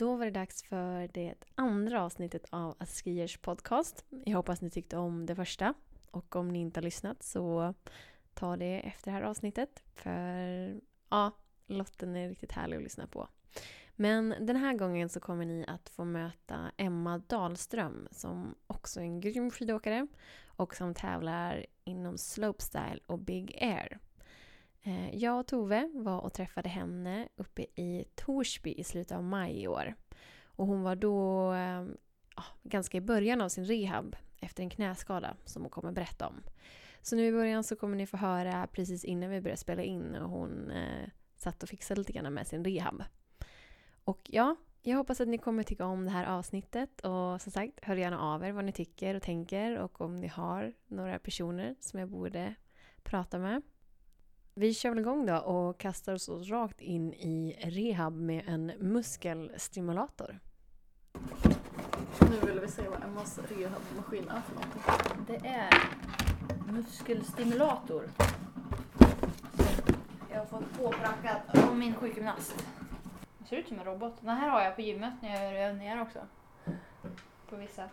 Då var det dags för det andra avsnittet av Askiers podcast. Jag hoppas ni tyckte om det första. Och om ni inte har lyssnat så ta det efter det här avsnittet. För ja, Lotten är riktigt härlig att lyssna på. Men den här gången så kommer ni att få möta Emma Dahlström som också är en grym skidåkare och som tävlar inom slopestyle och big air. Eh, jag och Tove var och träffade henne uppe i Torsby i slutet av maj i år. Och hon var då eh, ganska i början av sin rehab efter en knäskada som hon kommer berätta om. Så nu i början så kommer ni få höra precis innan vi börjar spela in och hon eh, satt och fixade lite grann med sin rehab. Och ja, jag hoppas att ni kommer tycka om det här avsnittet och som sagt, hör gärna av er vad ni tycker och tänker och om ni har några personer som jag borde prata med. Vi kör väl igång då och kastar oss rakt in i rehab med en muskelstimulator. Nu vill vi se vad Emmas rehabmaskin är för någonting. Det är muskelstimulator. Jag har fått påprackat av min sjukgymnast. Det ser ut som en robot. Den här har jag på gymmet när jag gör övningar också. På vissa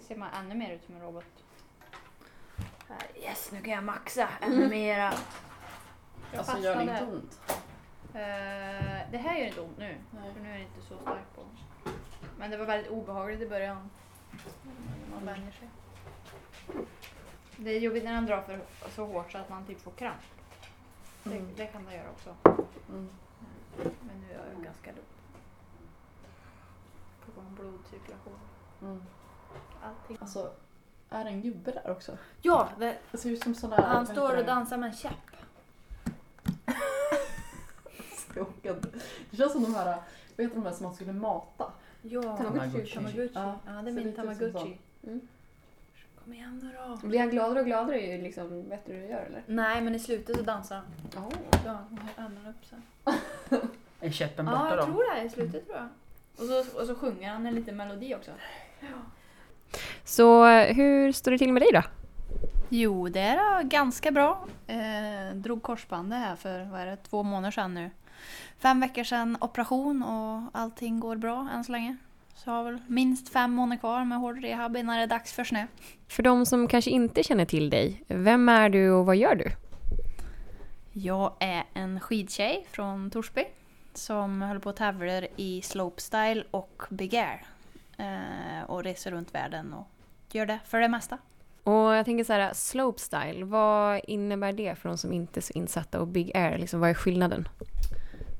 ser man ännu mer ut som en robot. Yes, nu kan jag maxa ännu mera. Jag Alltså gör det inte ont? Eh, det här gör inte ont nu. Nej. För nu är det inte så starkt på. Men det var väldigt obehagligt i början. Man vänjer sig. Det är jobbigt när den drar för så hårt så att man typ får kramp. Det, Mm. det kan det göra också. Mm. Men nu är jag ganska lugn. Får igång blodcirkulation. Mm. Allting. Alltså, är det en gubbe där också? Ja, det, Det ser ut som där... han står och dansar med en käpp. Jag inte. Det känns som de här, vad heter de här som man skulle mata? Ja, Tamagotchi. Tamagotchi. Ja, Ja, det är min Tamagotchi. Mm. Kom igen nu då. Blir han gladare och gladare ju liksom bättre du gör eller? Nej, men i slutet så dansar han. Oh. Ja, han upp så. Är käppen Ja, borta jag då? tror det. I slutet tror jag. Och så, och så sjunger han en liten melodi också. Så hur står det till med dig då? Jo, det är ganska bra. Eh, drog korsbandet här för vad är det, två månader sedan nu. Fem veckor sedan operation och allting går bra än så länge. Så jag har väl minst fem månader kvar med hård rehab innan det är dags för snö. För de som kanske inte känner till dig, vem är du och vad gör du? Jag är en skidtjej från Torsby som håller på och tävlar i slopestyle och big air. Eh, och reser runt världen och gör det för det mesta. Och jag tänker så här, slopestyle, vad innebär det för de som inte är så insatta? Och big air, liksom, vad är skillnaden?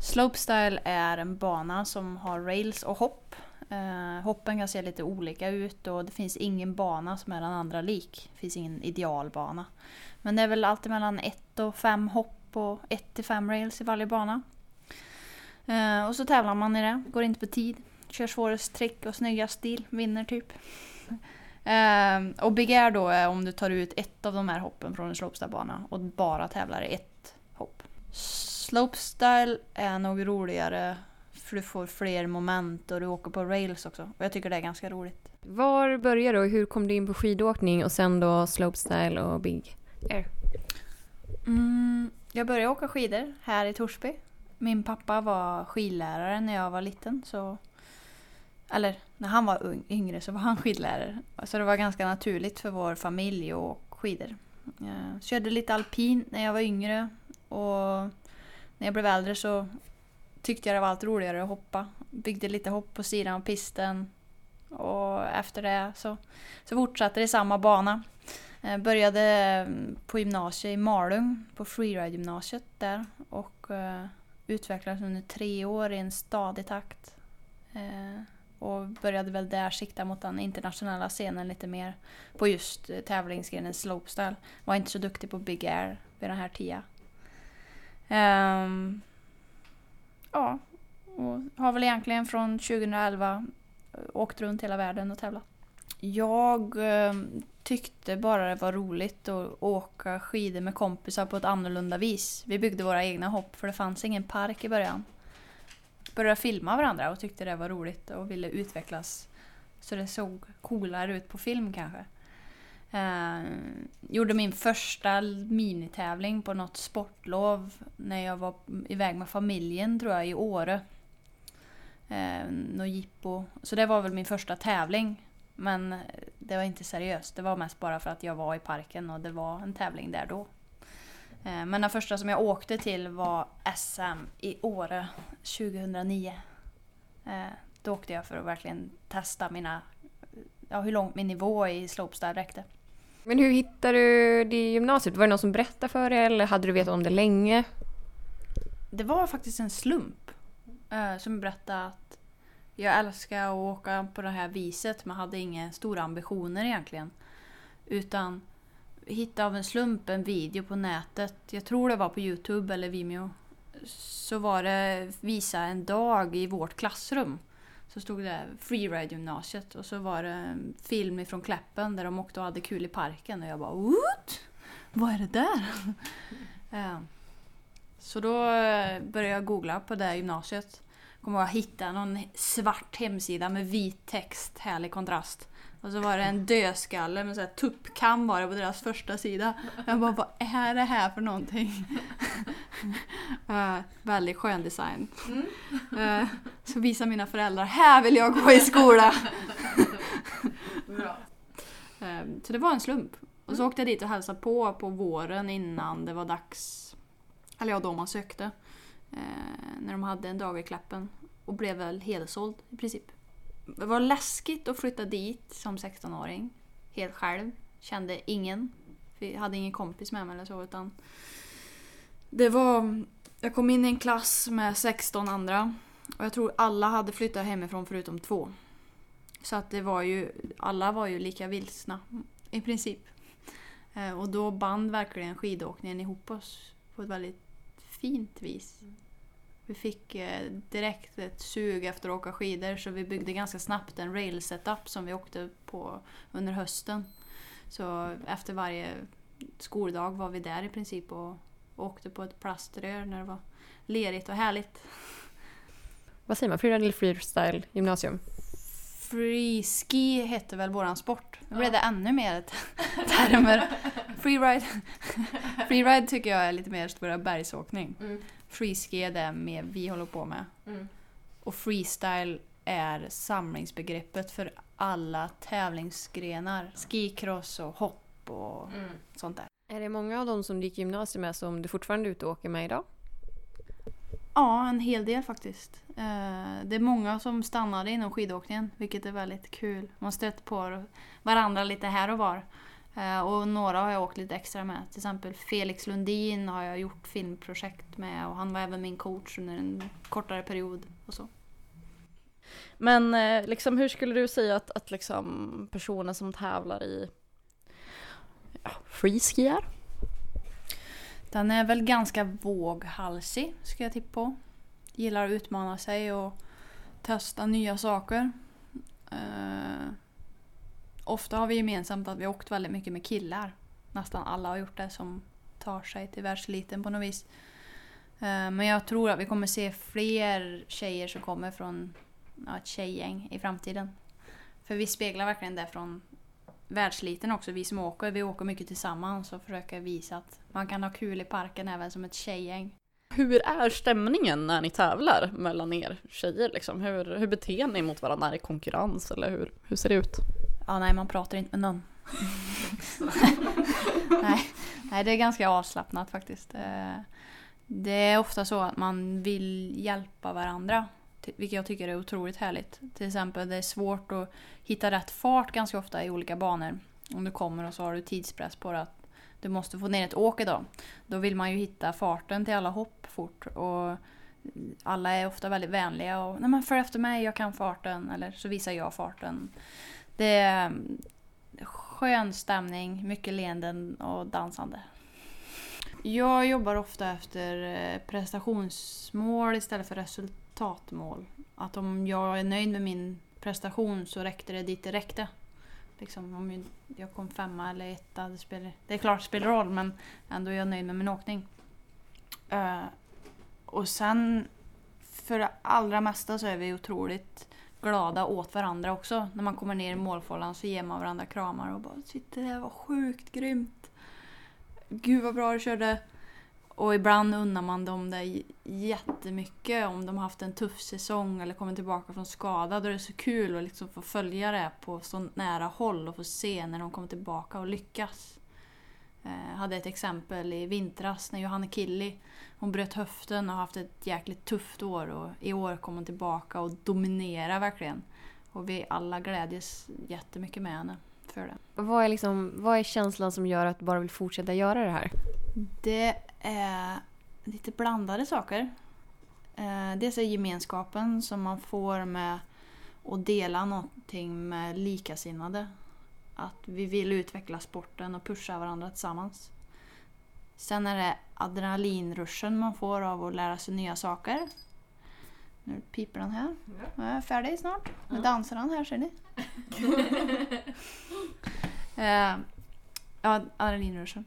Slopestyle är en bana som har rails och hopp. Eh, hoppen kan se lite olika ut och det finns ingen bana som är den andra lik. Det finns ingen idealbana. Men det är väl alltid mellan ett och fem hopp och ett till fem rails i varje bana. Eh, och så tävlar man i det, går inte på tid. Kör svårast trick och snyggast stil, vinner typ. Eh, och Big Air då är om du tar ut ett av de här hoppen från en slopestyle-bana och bara tävlar i ett hopp. Slopestyle är nog roligare för du får fler moment och du åker på rails också. Och jag tycker det är ganska roligt. Var började du och hur kom du in på skidåkning och sen då slopestyle och big air? Mm, jag började åka skidor här i Torsby. Min pappa var skidlärare när jag var liten. Så, eller när han var ung, yngre så var han skidlärare. Så det var ganska naturligt för vår familj att åka skidor. Eh, jag körde lite alpin när jag var yngre. Och när jag blev äldre så tyckte jag det var allt roligare att hoppa. Byggde lite hopp på sidan av pisten. Och efter det så, så fortsatte det i samma bana. Jag började mm, på gymnasiet i Malung, på freeride-gymnasiet där. Och eh, utvecklades under tre år i en stadig takt. Och började väl där sikta mot den internationella scenen lite mer. På just eh, tävlingsgrenen slopestyle. Var inte så duktig på big air vid den här tiden. Um, ja, och har väl egentligen från 2011 eh, åkt runt hela världen och tävlat. Jag ehm, tyckte bara det var roligt att åka skidor med kompisar på ett annorlunda vis. Vi byggde våra egna hopp för det fanns ingen park i början. Började filma varandra och tyckte det var roligt och ville utvecklas så det såg coolare ut på film kanske. Eh, gjorde min första minitävling på något sportlov när jag var iväg med familjen tror jag i Åre. Eh, något jippo. Så det var väl min första tävling. Men det var inte seriöst. Det var mest bara för att jag var i parken och det var en tävling där då. Eh, men den första som jag åkte till var SM i Åre 2009. Eh, då åkte jag för att verkligen testa mina, ja, hur långt min nivå i slopestyle räckte. Men hur hittade du det i gymnasiet? Var det någon som berättade för dig eller hade du vetat om det länge? Det var faktiskt en slump eh, som berättade att jag älskar att åka på det här viset men hade inga stora ambitioner egentligen. Utan hittade av en slump en video på nätet, jag tror det var på Youtube eller Vimeo. Så var det visa en dag i vårt klassrum. Så stod det Freeride gymnasiet och så var det en film ifrån Kläppen där de åkte och hade kul i parken och jag bara What? Vad är det där? Ja. Så då eh, började jag googla på det här gymnasiet. Kommer att jag hitta någon svart hemsida med vit text, härlig kontrast. Och så var det en dödskalle med så här tuppkam var det på deras första sida. Jag bara, vad är det här för någonting? uh, väldigt skön design. Uh, så visar mina föräldrar, här vill jag gå i skola! Bra. Uh, så det var en slump. Och så åkte jag dit och hälsade på på våren innan det var dags. Eller ja, då man sökte. När de hade en dag i Kläppen. Och blev väl helsåld i princip. Det var läskigt att flytta dit som 16-åring. Helt själv. Kände ingen. Vi hade ingen kompis med mig eller så utan... Det var... Jag kom in i en klass med 16 andra. Och jag tror alla hade flyttat hemifrån förutom två. Så att det var ju... Alla var ju lika vilsna. I princip. Eh, och då band verkligen skidåkningen ihop oss på ett väldigt fint vis. Mm. Vi fick eh, direkt ett sug efter att åka skidor så vi byggde ganska snabbt en rail setup som vi åkte på under hösten. Så efter varje skoldag var vi där i princip och, och åkte på ett plaströr när det var lerigt och härligt. Vad säger man? Freeride eller freestyle gymnasium? Freeski hette väl våran sport. Nu blev det ännu mer termer. Freeride. Freeride tycker jag är lite mer stora bergsåkning. Mm. Freeski är det med vi håller på med. Mm. Och freestyle är samlingsbegreppet för alla tävlingsgrenar. Skicross och hopp och Mm. sånt där. Är det många av dem som du gick gymnasiet med som du fortfarande är ute och åker med idag? Ja, en hel del faktiskt. Eh, Det är många som stannade inom skidåkningen, vilket är väldigt kul. Man stött på varandra lite här och var. Eh, Och några har jag åkt lite extra med. Till exempel Felix Lundin har jag gjort filmprojekt med och han var även min coach under en kortare period. och så. Men eh, liksom, hur skulle du säga att, att liksom, personer som tävlar i ja, freeski är? Den är väl ganska våghalsig, ska jag tippa på. Gillar att utmana sig och testa nya saker. Eh, ofta har vi gemensamt att vi har åkt väldigt mycket med killar. Nästan alla har gjort det som tar sig till världseliten på något vis. Eh, men jag tror att vi kommer se fler tjejer som kommer från ja, ett tjejgäng i framtiden. För vi speglar verkligen det från världseliten också, vi som åker. Vi åker mycket tillsammans och försöker visa att man kan ha kul i parken även som ett tjejgäng. Hur är stämningen när ni tävlar mellan er tjejer? Liksom? Hur, hur beter ni mot varandra? Är det konkurrens eller hur, hur ser det ut? Ja, nej, man pratar inte med någon. nej, nej, det är ganska avslappnat faktiskt. Eh, Det är ofta så att man vill hjälpa varandra. Vilket jag tycker är otroligt härligt. Till exempel det är svårt att hitta rätt fart ganska ofta i olika banor. Om du kommer och så har du tidspress på det att du måste få ner ett åk idag. Då vill man ju hitta farten till alla hopp fort. Och alla är ofta väldigt vänliga och Nej, men följ efter mig, jag kan farten. Eller så visar jag farten. Det är mm, skön stämning, mycket leenden och dansande. Jag jobbar ofta efter eh, prestationsmål istället för resultatmål. Att om jag är nöjd med min prestation så räckte det dit det räckte. Liksom om jag- kom femma eller etta, det, spelar, det är klart det spelar roll men ändå är jag nöjd med min åkning. Uh, och sen för det allra mesta så är vi otroligt glada åt varandra också. När man kommer ner i målfållan så ger man varandra kramar och bara “Shit, det här var sjukt grymt”. “Gud vad bra du körde”. Och ibland unnar man dem det jättemycket om de har haft en tuff säsong eller kommer tillbaka från skada. Då är det så kul att liksom få följa det på så nära håll och få se när de kommer tillbaka och lyckas. Jag hade ett exempel i vintras när Johanna Killi hon bröt höften och har haft ett jäkligt tufft år och i år kom hon tillbaka och dominerar verkligen. Och vi alla glädjes jättemycket med henne för det. Vad är, liksom, vad är känslan som gör att du bara vill fortsätta göra det här? Det är lite blandade saker. Eh, Dels är gemenskapen som man får med att dela någonting med likasinnade. Att vi vill utveckla sporten och pusha varandra tillsammans. Sen är det adrenalinruschen man får av att lära sig nya saker. Nu piper den här. Jag är färdig snart. Nu dansar han här ser ni. Eh, ja, adrenalinruschen.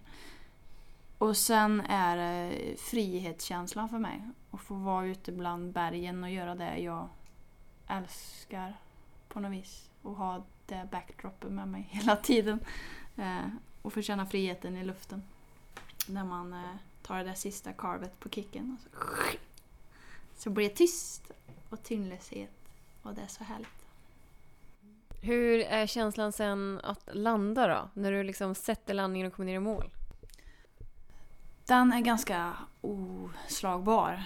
Och sen är det frihetskänslan för mig. Att få vara ute bland bergen och göra det jag älskar på något vis. Och ha det backdropet med mig hela tiden. Eh, och få känna friheten i luften. När man eh, tar det där sista carvet på kicken. Och så, så blir det tyst och tyngdlöshet. Och det är så härligt. Hur är känslan sen att landa då? När du liksom sätter landningen och kommer ner i mål? Den är ganska oslagbar.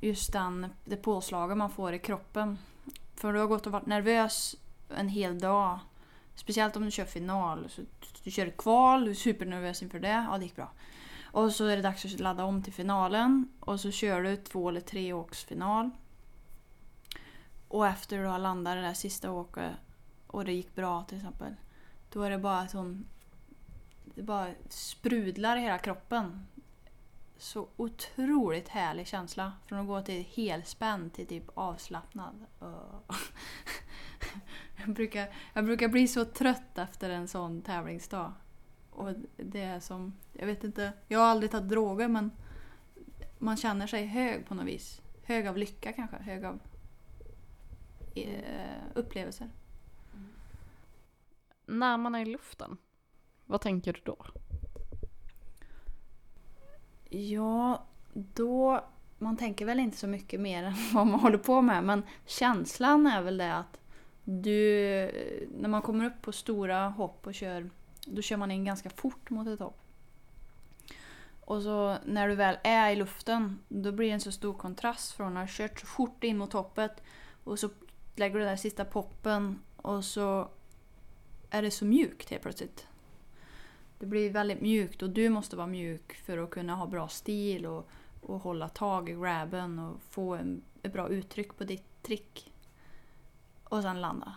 Just den, det påslaget man får i kroppen. För du har gått och varit nervös en hel dag. Speciellt om du kör final. Så du kör kval, du är supernervös inför det. Ja, det gick bra. Och så är det dags att ladda om till finalen. Och så kör du två eller tre åks final. Och efter du har landat det där sista åket och det gick bra till exempel. Då är det bara som... Det bara sprudlar i hela kroppen så otroligt härlig känsla. Från att gå till helspänn till typ avslappnad. Uh. jag, brukar, jag brukar bli så trött efter en sån tävlingsdag. Och det är som, jag vet inte, jag har aldrig tagit droger men man känner sig hög på något vis. Hög av lycka kanske, hög av eh, upplevelser. När man är i luften, vad tänker du då? Ja, då... Man tänker väl inte så mycket mer än vad man håller på med. Men känslan är väl det att du... När man kommer upp på stora hopp och kör... Då kör man in ganska fort mot ett hopp. Och så när du väl är i luften, då blir det en så stor kontrast från att ha kört så fort in mot hoppet och så lägger du den där sista poppen och så är det så mjukt helt plötsligt. Det blir väldigt mjukt och du måste vara mjuk för att kunna ha bra stil och, och hålla tag i grabben och få en, ett bra uttryck på ditt trick. Och sen landa.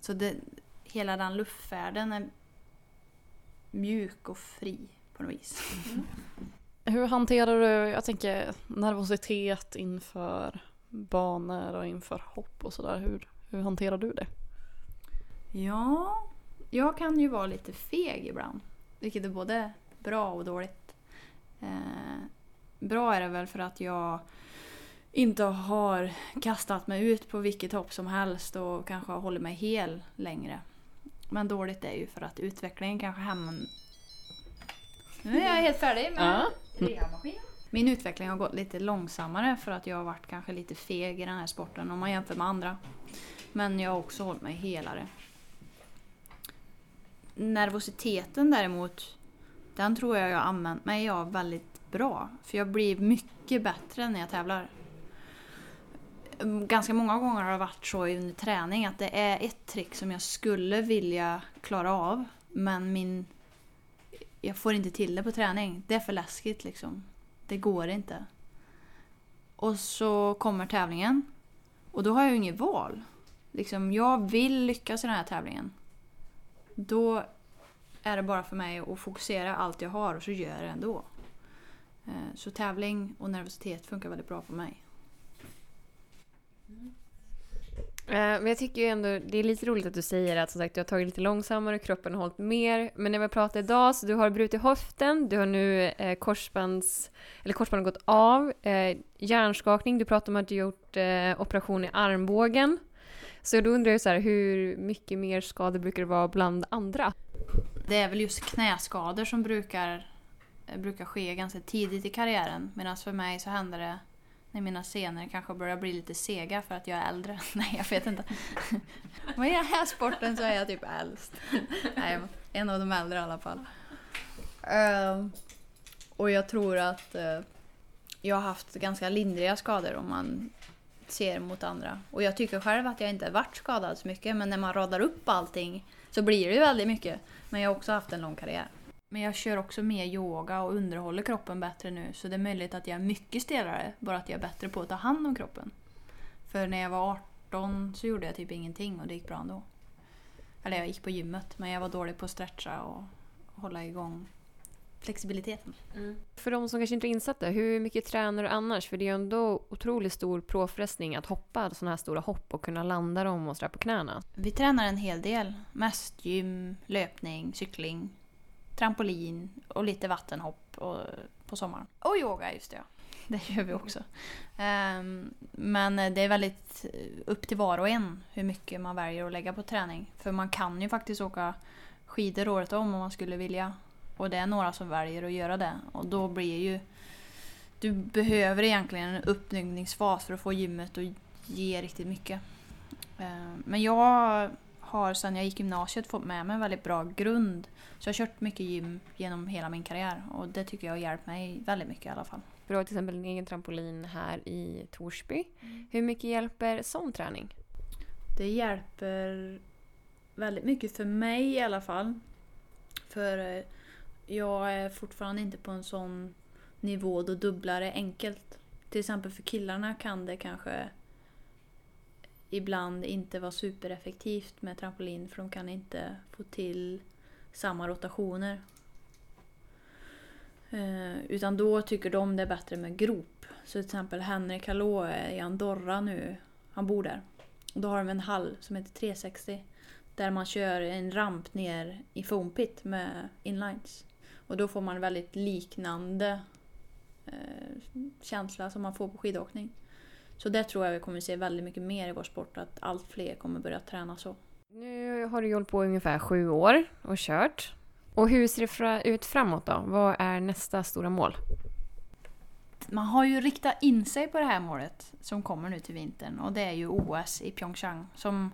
Så det, hela den luftfärden är mjuk och fri på något vis. Hur hanterar du, jag tänker nervositet inför banor och inför hopp och sådär. Hur, hur hanterar du det? Ja, jag kan ju vara lite feg ibland. Vilket är både bra och dåligt. Eh, bra är det väl för att jag inte har kastat mig ut på vilket hopp som helst och kanske har hållit mig hel längre. Men dåligt är ju för att utvecklingen kanske hämmar... Nu är jag helt färdig med Ja. Min utveckling har gått lite långsammare för att jag har varit kanske lite feg i den här sporten om man jämför med andra. Men jag har också hållit mig helare. Nervositeten däremot, den tror jag jag har använt mig av väldigt bra. För jag blir mycket bättre när jag tävlar. Ganska många gånger har det varit så under träning att det är ett trick som jag skulle vilja klara av. Men min... Jag får inte till det på träning. Det är för läskigt liksom. Det går inte. Och så kommer tävlingen. Och då har jag ju inget val. Liksom, jag vill lyckas i den här tävlingen. Då är det bara för mig att fokusera allt jag har och så gör jag det ändå. Eh, så tävling och nervositet funkar väldigt bra för mig. Eh, Eh, men jag tycker ju ändå det är lite roligt att du säger att som sagt, du har tagit lite långsammare, och kroppen har hållit mer. Men när vi pratar idag så du har brutit höften, du har nu eh, korsbands, eller korsbandet gått av, eh, hjärnskakning, du pratar om att du gjort eh, operation i armbågen. Så då undrar jag så här, hur mycket mer skador brukar det vara bland andra? Det är väl just knäskador som brukar brukar ske ganska tidigt i karriären. Medan för mig så händer det när mina scener kanske börjar bli lite sega för att jag är äldre. Nej, jag vet inte. Men i den här sporten så är jag typ äldst. Nej, en av de äldre i alla fall. Ehm, och jag tror att eh, jag har haft ganska lindriga skador om man ser mot andra. Och jag tycker själv att jag inte varit skadad så mycket men när man radar upp allting så blir det ju väldigt mycket. Men jag har också haft en lång karriär. Men jag kör också mer yoga och underhåller kroppen bättre nu så det är möjligt att jag är mycket stelare bara att jag är bättre på att ta hand om kroppen. För när jag var 18 så gjorde jag typ ingenting och det gick bra ändå. Eller jag gick på gymmet men jag var dålig på att stretcha och hålla igång flexibiliteten. För de som kanske inte är insatta, hur mycket tränar du annars? För det är ju ändå otroligt stor påfrestning att hoppa sådana här stora hopp och kunna landa dem och sådär på knäna. Vi tränar en hel del. Mest gym, löpning, cykling, trampolin och lite vattenhopp och, på sommaren. Och yoga, just det. ja. Det gör vi också. Ehm, men det är väldigt upp till var och en hur mycket man väljer att lägga på träning. För man kan ju faktiskt åka skidor året om om man skulle vilja. Och det är några som väljer att göra det. Och då blir ju... Du behöver egentligen en uppnyggningsfas för att få gymmet att ge riktigt mycket. Ehm, Men jag har sedan jag gick gymnasiet fått med mig en väldigt bra grund. Så jag har kört mycket gym genom hela min karriär och det tycker jag har hjälpt mig väldigt mycket i alla fall. För du har till exempel en egen trampolin här i Torsby. Hur mycket hjälper sån träning? Det hjälper väldigt mycket för mig i alla fall. För eh, jag är fortfarande inte på en sån nivå då dubblar är enkelt. Till exempel för killarna kan det kanske ibland inte vara supereffektivt med trampolin för de kan inte få till samma rotationer. Eh, utan då tycker de det är bättre med grop. Så till exempel Henrik Hallå är i Andorra nu. Han bor där. Och då har de en hall som heter 360. Där man kör en ramp ner i foam pit med inlines. Och då får man väldigt liknande eh, känsla som man får på skidåkning. Så det tror jag vi kommer se väldigt mycket mer i vår sport. Att allt fler kommer börja träna så. Nu har du hållit på ungefär sju år och kört. Och hur ser det fra- ut framåt då? Vad är nästa stora mål? Man har ju riktat in sig på det här målet som kommer nu till vintern och det är ju OS i Pyeongchang som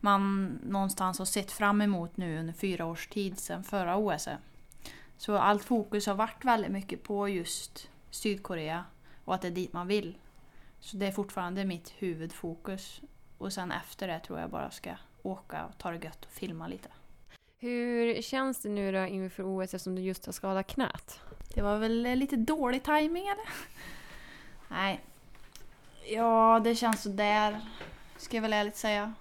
man någonstans har sett fram emot nu under fyra års tid sedan förra OS. Så allt fokus har varit väldigt mycket på just Sydkorea och att det är dit man vill. Så det är fortfarande mitt huvudfokus. Och sen efter det tror jag bara ska åka och ta det gött och filma lite. Hur känns det nu då inför OS eftersom du just har skadat knät? Det var väl lite dålig timing eller? Nej. Ja, det känns sådär. Ska jag väl ärligt säga.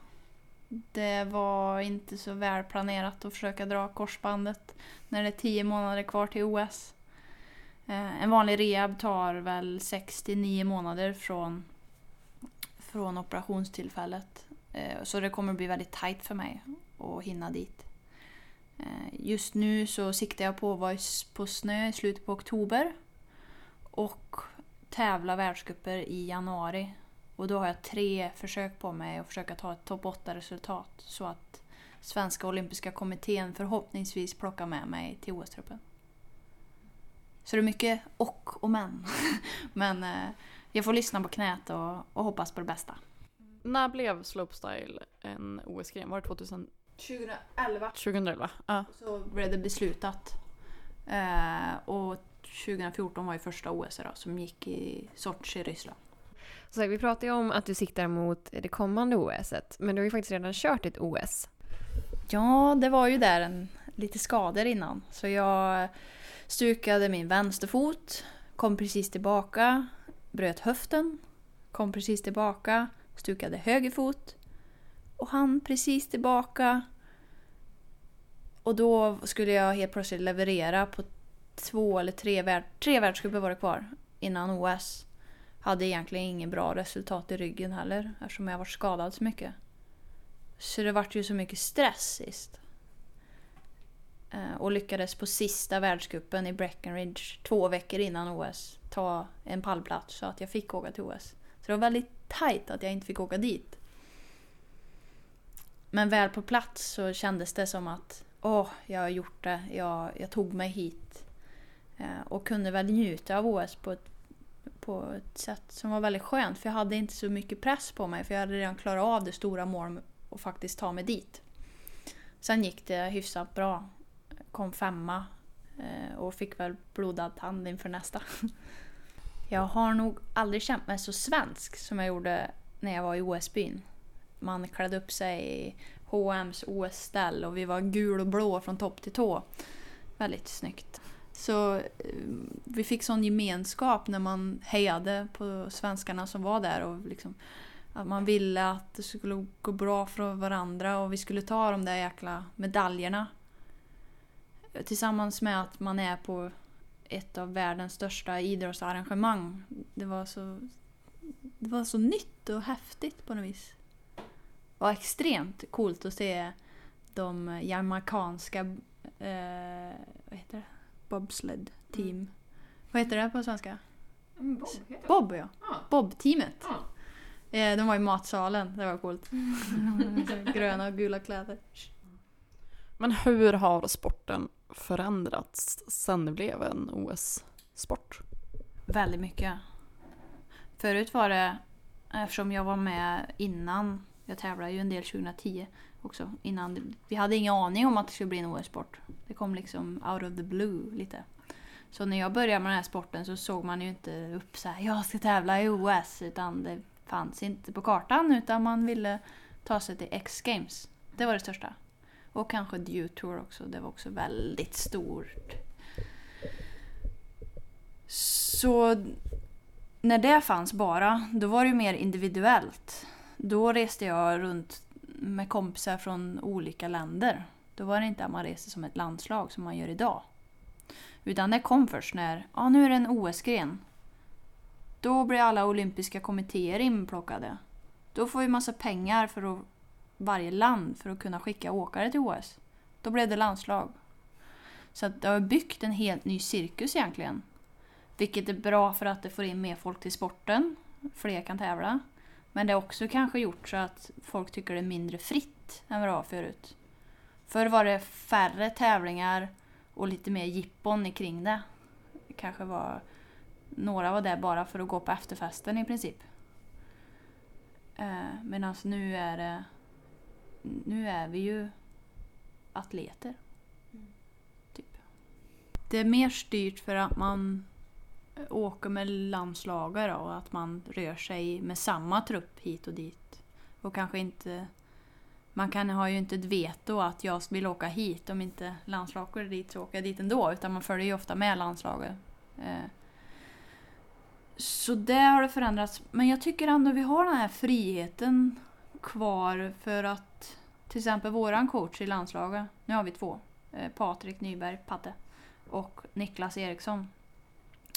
Det var inte så väl planerat att försöka dra korsbandet när det är tio månader kvar till OS. Eh, en vanlig rehab tar väl 6-9 månader från, från operationstillfället. Eh, så det kommer bli väldigt tajt för mig att hinna dit. Eh, just nu så siktar jag på att vara på snö i slutet på oktober. Och tävla världscuper i januari. Och då har jag tre försök på mig att försöka ta ett topp 8-resultat. Så att Svenska Olympiska Kommittén förhoppningsvis plockar med mig till OS-truppen. Så det är mycket och och men. men eh, jag får lyssna på knät och, och hoppas på det bästa. När blev slopestyle en OS-gren? Var det 2000, 2011 2011? Ja. så blev det beslutat. Eh, och 2014 var ju första OS då, som gick i Sochi i Ryssland. Så vi pratade ju om att du siktar mot det kommande OS. Men du har ju faktiskt redan kört ett OS. Ja, det var ju där en, lite skador innan. Så jag stukade min vänsterfot, kom precis tillbaka, bröt höften, kom precis tillbaka, stukade höger fot och han precis tillbaka. Och då skulle jag helt plötsligt leverera på två eller tre, värld, tre världscuper var det kvar innan OS. Hade egentligen ingen bra resultat i ryggen heller eftersom jag varit skadad så mycket. Så det vart ju så mycket stress sist. Eh, och lyckades på sista världscupen i Breckenridge två veckor innan OS ta en pallplats så att jag fick åka till OS. Så det var väldigt tajt att jag inte fick åka dit. Men väl på plats så kändes det som att åh, jag har gjort det. Jag, jag tog mig hit. Eh, och kunde väl njuta av OS på ett, på ett sätt som var väldigt skönt. För jag hade inte så mycket press på mig för jag hade redan klarat av det stora målet och faktiskt ta mig dit. Sen gick det hyfsat bra. Kom femma eh, och fick väl blodad tand inför nästa. Jag har nog aldrig känt mig så svensk som jag gjorde när jag var i OS-byn. Man klädde upp sig i H&M's OS-ställ och vi var gul och blå från topp till tå. Väldigt snyggt. Så eh, vi fick sån gemenskap när man hejade på svenskarna som var där och liksom att man ville att det skulle gå bra för varandra och vi skulle ta de där jäkla medaljerna. Tillsammans med att man är på ett av världens största idrottsarrangemang. Det var så, det var så nytt och häftigt på något vis. Det var extremt coolt att se de jamaicanska eh, vad heter det? bobsled team. Vad heter det på svenska? Mm, Bob heter det. Bob ja. Ja. Bob-teamet. Ja. Eh, de var i matsalen, det var coolt. Gröna och gula kläder. Men hur har sporten förändrats sen det blev en OS-sport? Väldigt mycket. Förut var det, eftersom jag var med innan, jag tävlade ju en del 2010 också, innan, vi hade ingen aning om att det skulle bli en OS-sport. Det kom liksom out of the blue lite. Så när jag började med den här sporten så såg man ju inte upp så här, jag ska tävla i OS, utan det fanns inte på kartan utan man ville ta sig till X-games. Det var det största. Och kanske Dewtour också, det var också väldigt stort. Så när det fanns bara, då var det ju mer individuellt. Då reste jag runt med kompisar från olika länder. Då var det inte att man reste som ett landslag som man gör idag. Utan det kom först när, ja nu är det en OS-gren. Då blir alla olympiska kommittéer inplockade. Då får vi massa pengar för att, varje land för att kunna skicka åkare till OS. Då blev det landslag. Så att det har byggt en helt ny cirkus egentligen. Vilket är bra för att det får in mer folk till sporten. Fler kan tävla. Men det har också kanske gjort så att folk tycker det är mindre fritt än vad det var förut. Förr var det färre tävlingar och lite mer jippon kring det. Det kanske var... Några var där bara för att gå på efterfesten i princip. Eh, Medan nu är det... Nu är vi ju atleter. Typ. Det är mer styrt för att man åker med landslaget då, och att man rör sig med samma trupp hit och dit. Och kanske inte... Man kan ha ju inte ett veto att jag vill åka hit. Om inte landslaget går dit så åker jag dit ändå. Utan man följer ju ofta med landslaget. Eh, Så det har det förändrats. Men jag tycker ändå vi har den här friheten kvar för att till exempel våran coach i landslaget, nu har vi två, eh, Patrik Nyberg, Patte, och Niklas Eriksson.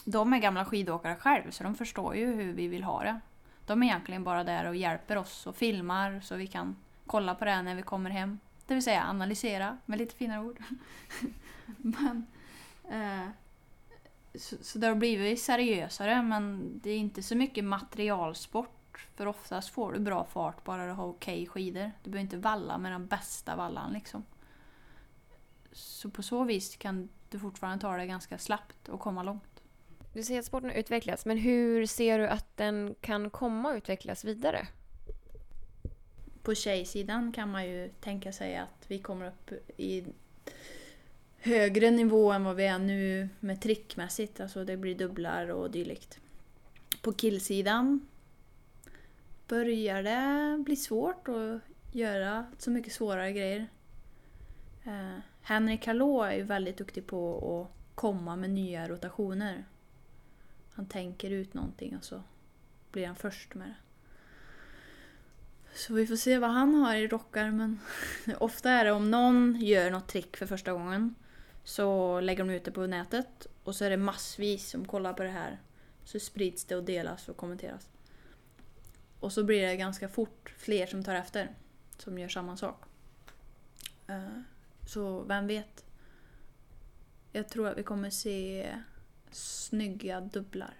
De är gamla skidåkare själv så de förstår ju hur vi vill ha det. De är egentligen bara där och hjälper oss och filmar så vi kan kolla på det när vi kommer hem. Det vill säga analysera med lite finare ord. men, eh, så, så det har blivit seriösare men det är inte så mycket materialsport. För oftast får du bra fart bara du har okej skidor. Du behöver inte valla med den bästa vallan liksom. Så på så vis kan du fortfarande ta det ganska slappt och komma långt. Du säger att sporten har utvecklats, men hur ser du att den kan komma att utvecklas vidare? På tjejsidan kan man ju tänka sig att vi kommer upp i högre nivå än vad vi är nu med trickmässigt. Alltså det blir dubblar och dylikt. På killsidan börjar det bli svårt att göra så mycket svårare grejer. Eh, Henrik Hallå är ju väldigt duktig på att komma med nya rotationer. Han tänker ut någonting och så blir han först med det. Så vi får se vad han har i rockarmen. Ofta är det om någon gör något trick för första gången så lägger de ut det på nätet och så är det massvis som kollar på det här. Så sprids det och delas och kommenteras. Och så blir det ganska fort fler som tar efter. Som gör samma sak. Eh, så vem vet? Jag tror att vi kommer se snygga dubblar.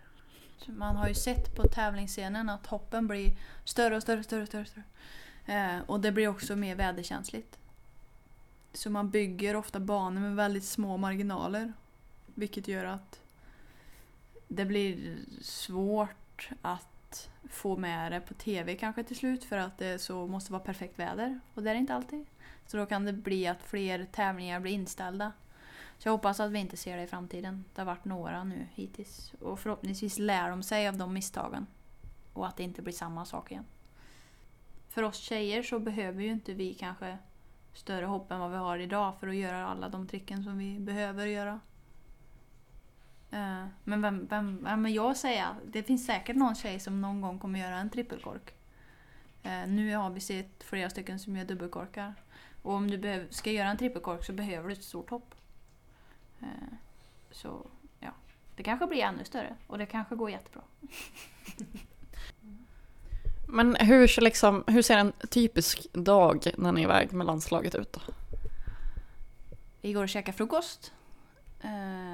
Man har ju sett på tävlingsscenen att hoppen blir större och större, större, större. större. Eh, och det blir också mer väderkänsligt. Så man bygger ofta banor med väldigt små marginaler. vilket gör att det blir svårt att få med det på tv kanske till slut för att det så måste vara perfekt väder. Och det är det inte alltid. Så då kan det bli att fler tävlingar blir inställda. Så jag hoppas att vi inte ser det i framtiden. Det har varit några nu hittills. Och förhoppningsvis lär de sig av de misstagen. Och att det inte blir samma sak igen. För oss tjejer så behöver ju inte vi kanske större hopp än vad vi har idag för att göra alla de tricken som vi behöver göra. Eh, Men vem, vem, vem men jag säger, det finns säkert någon tjej som någon gång kommer göra en trippelkork. Eh, Nu har vi sett flera stycken som gör dubbelkorkar. Och om du behöver, ska göra en trippelkork så behöver du ett stort hopp. Eh, Så ja, det kanske blir ännu större och det kanske går jättebra. Men hur, ser liksom, hur ser en typisk dag när ni är iväg med landslaget ut då? Vi går och käkar frukost. Eh,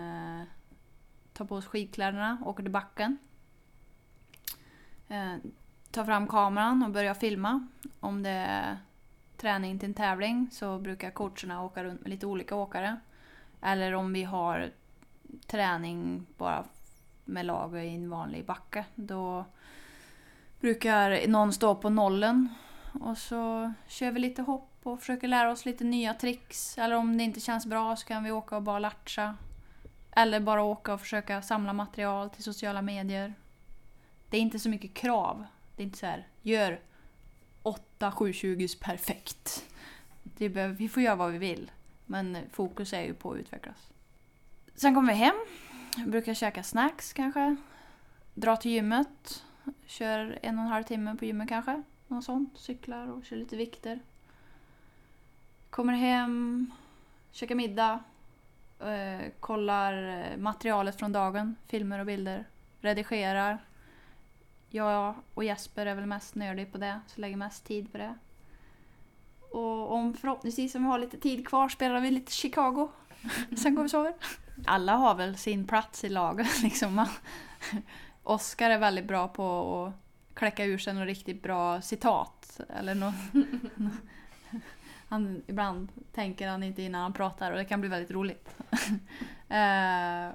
tar på oss skidkläderna, åker till backen. Eh, tar fram kameran och börjar filma. Om det är träning till en tävling så brukar coacherna åka runt med lite olika åkare. Eller om vi har träning bara med lag i en vanlig backe. Då brukar någon stå på nollen och så kör vi lite hopp och försöker lära oss lite nya tricks. Eller om det inte känns bra så kan vi åka och bara latcha. Eller bara åka och försöka samla material till sociala medier. Det är inte så mycket krav. Det är inte så här, gör 8 720 perfekt. Det behöver, vi får göra vad vi vill. Men fokus är ju på att utvecklas. Sen kommer vi hem. Brukar käka snacks kanske. Dra till gymmet. Kör en och en halv timme på gymmet kanske. Något sånt. Cyklar och kör lite vikter. Kommer hem, käkar middag, eh, kollar eh, materialet från dagen, filmer och bilder, redigerar. Jag och Jesper är väl mest nördig på det, så lägger mest tid på det. Och om förhoppningsvis om vi har lite tid kvar spelar vi lite Chicago. Sen går vi och sover. Alla har väl sin plats i laget liksom. Oscar är väldigt bra på att kläcka ur sig något riktigt bra citat. Eller nå han, ibland tänker han inte innan han pratar och det kan bli väldigt roligt. eh,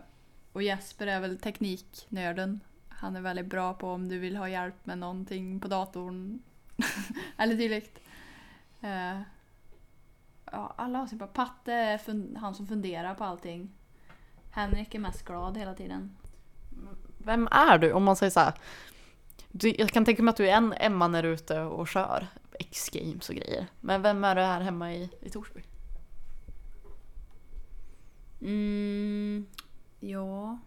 och Jesper är väl tekniknörden. Han är väldigt bra på om du vill ha hjälp med någonting på datorn. Eller dylikt. Eh, ja, alla har sin bra. Patte är fun- han som funderar på allting. Henrik är mest glad hela tiden. Vem är du? Om man säger så här. Du, jag kan tänka mig att du är en Emma när du är ute och kör X-games och grejer. Men vem är du här hemma i, i Torsby? Mm, ja,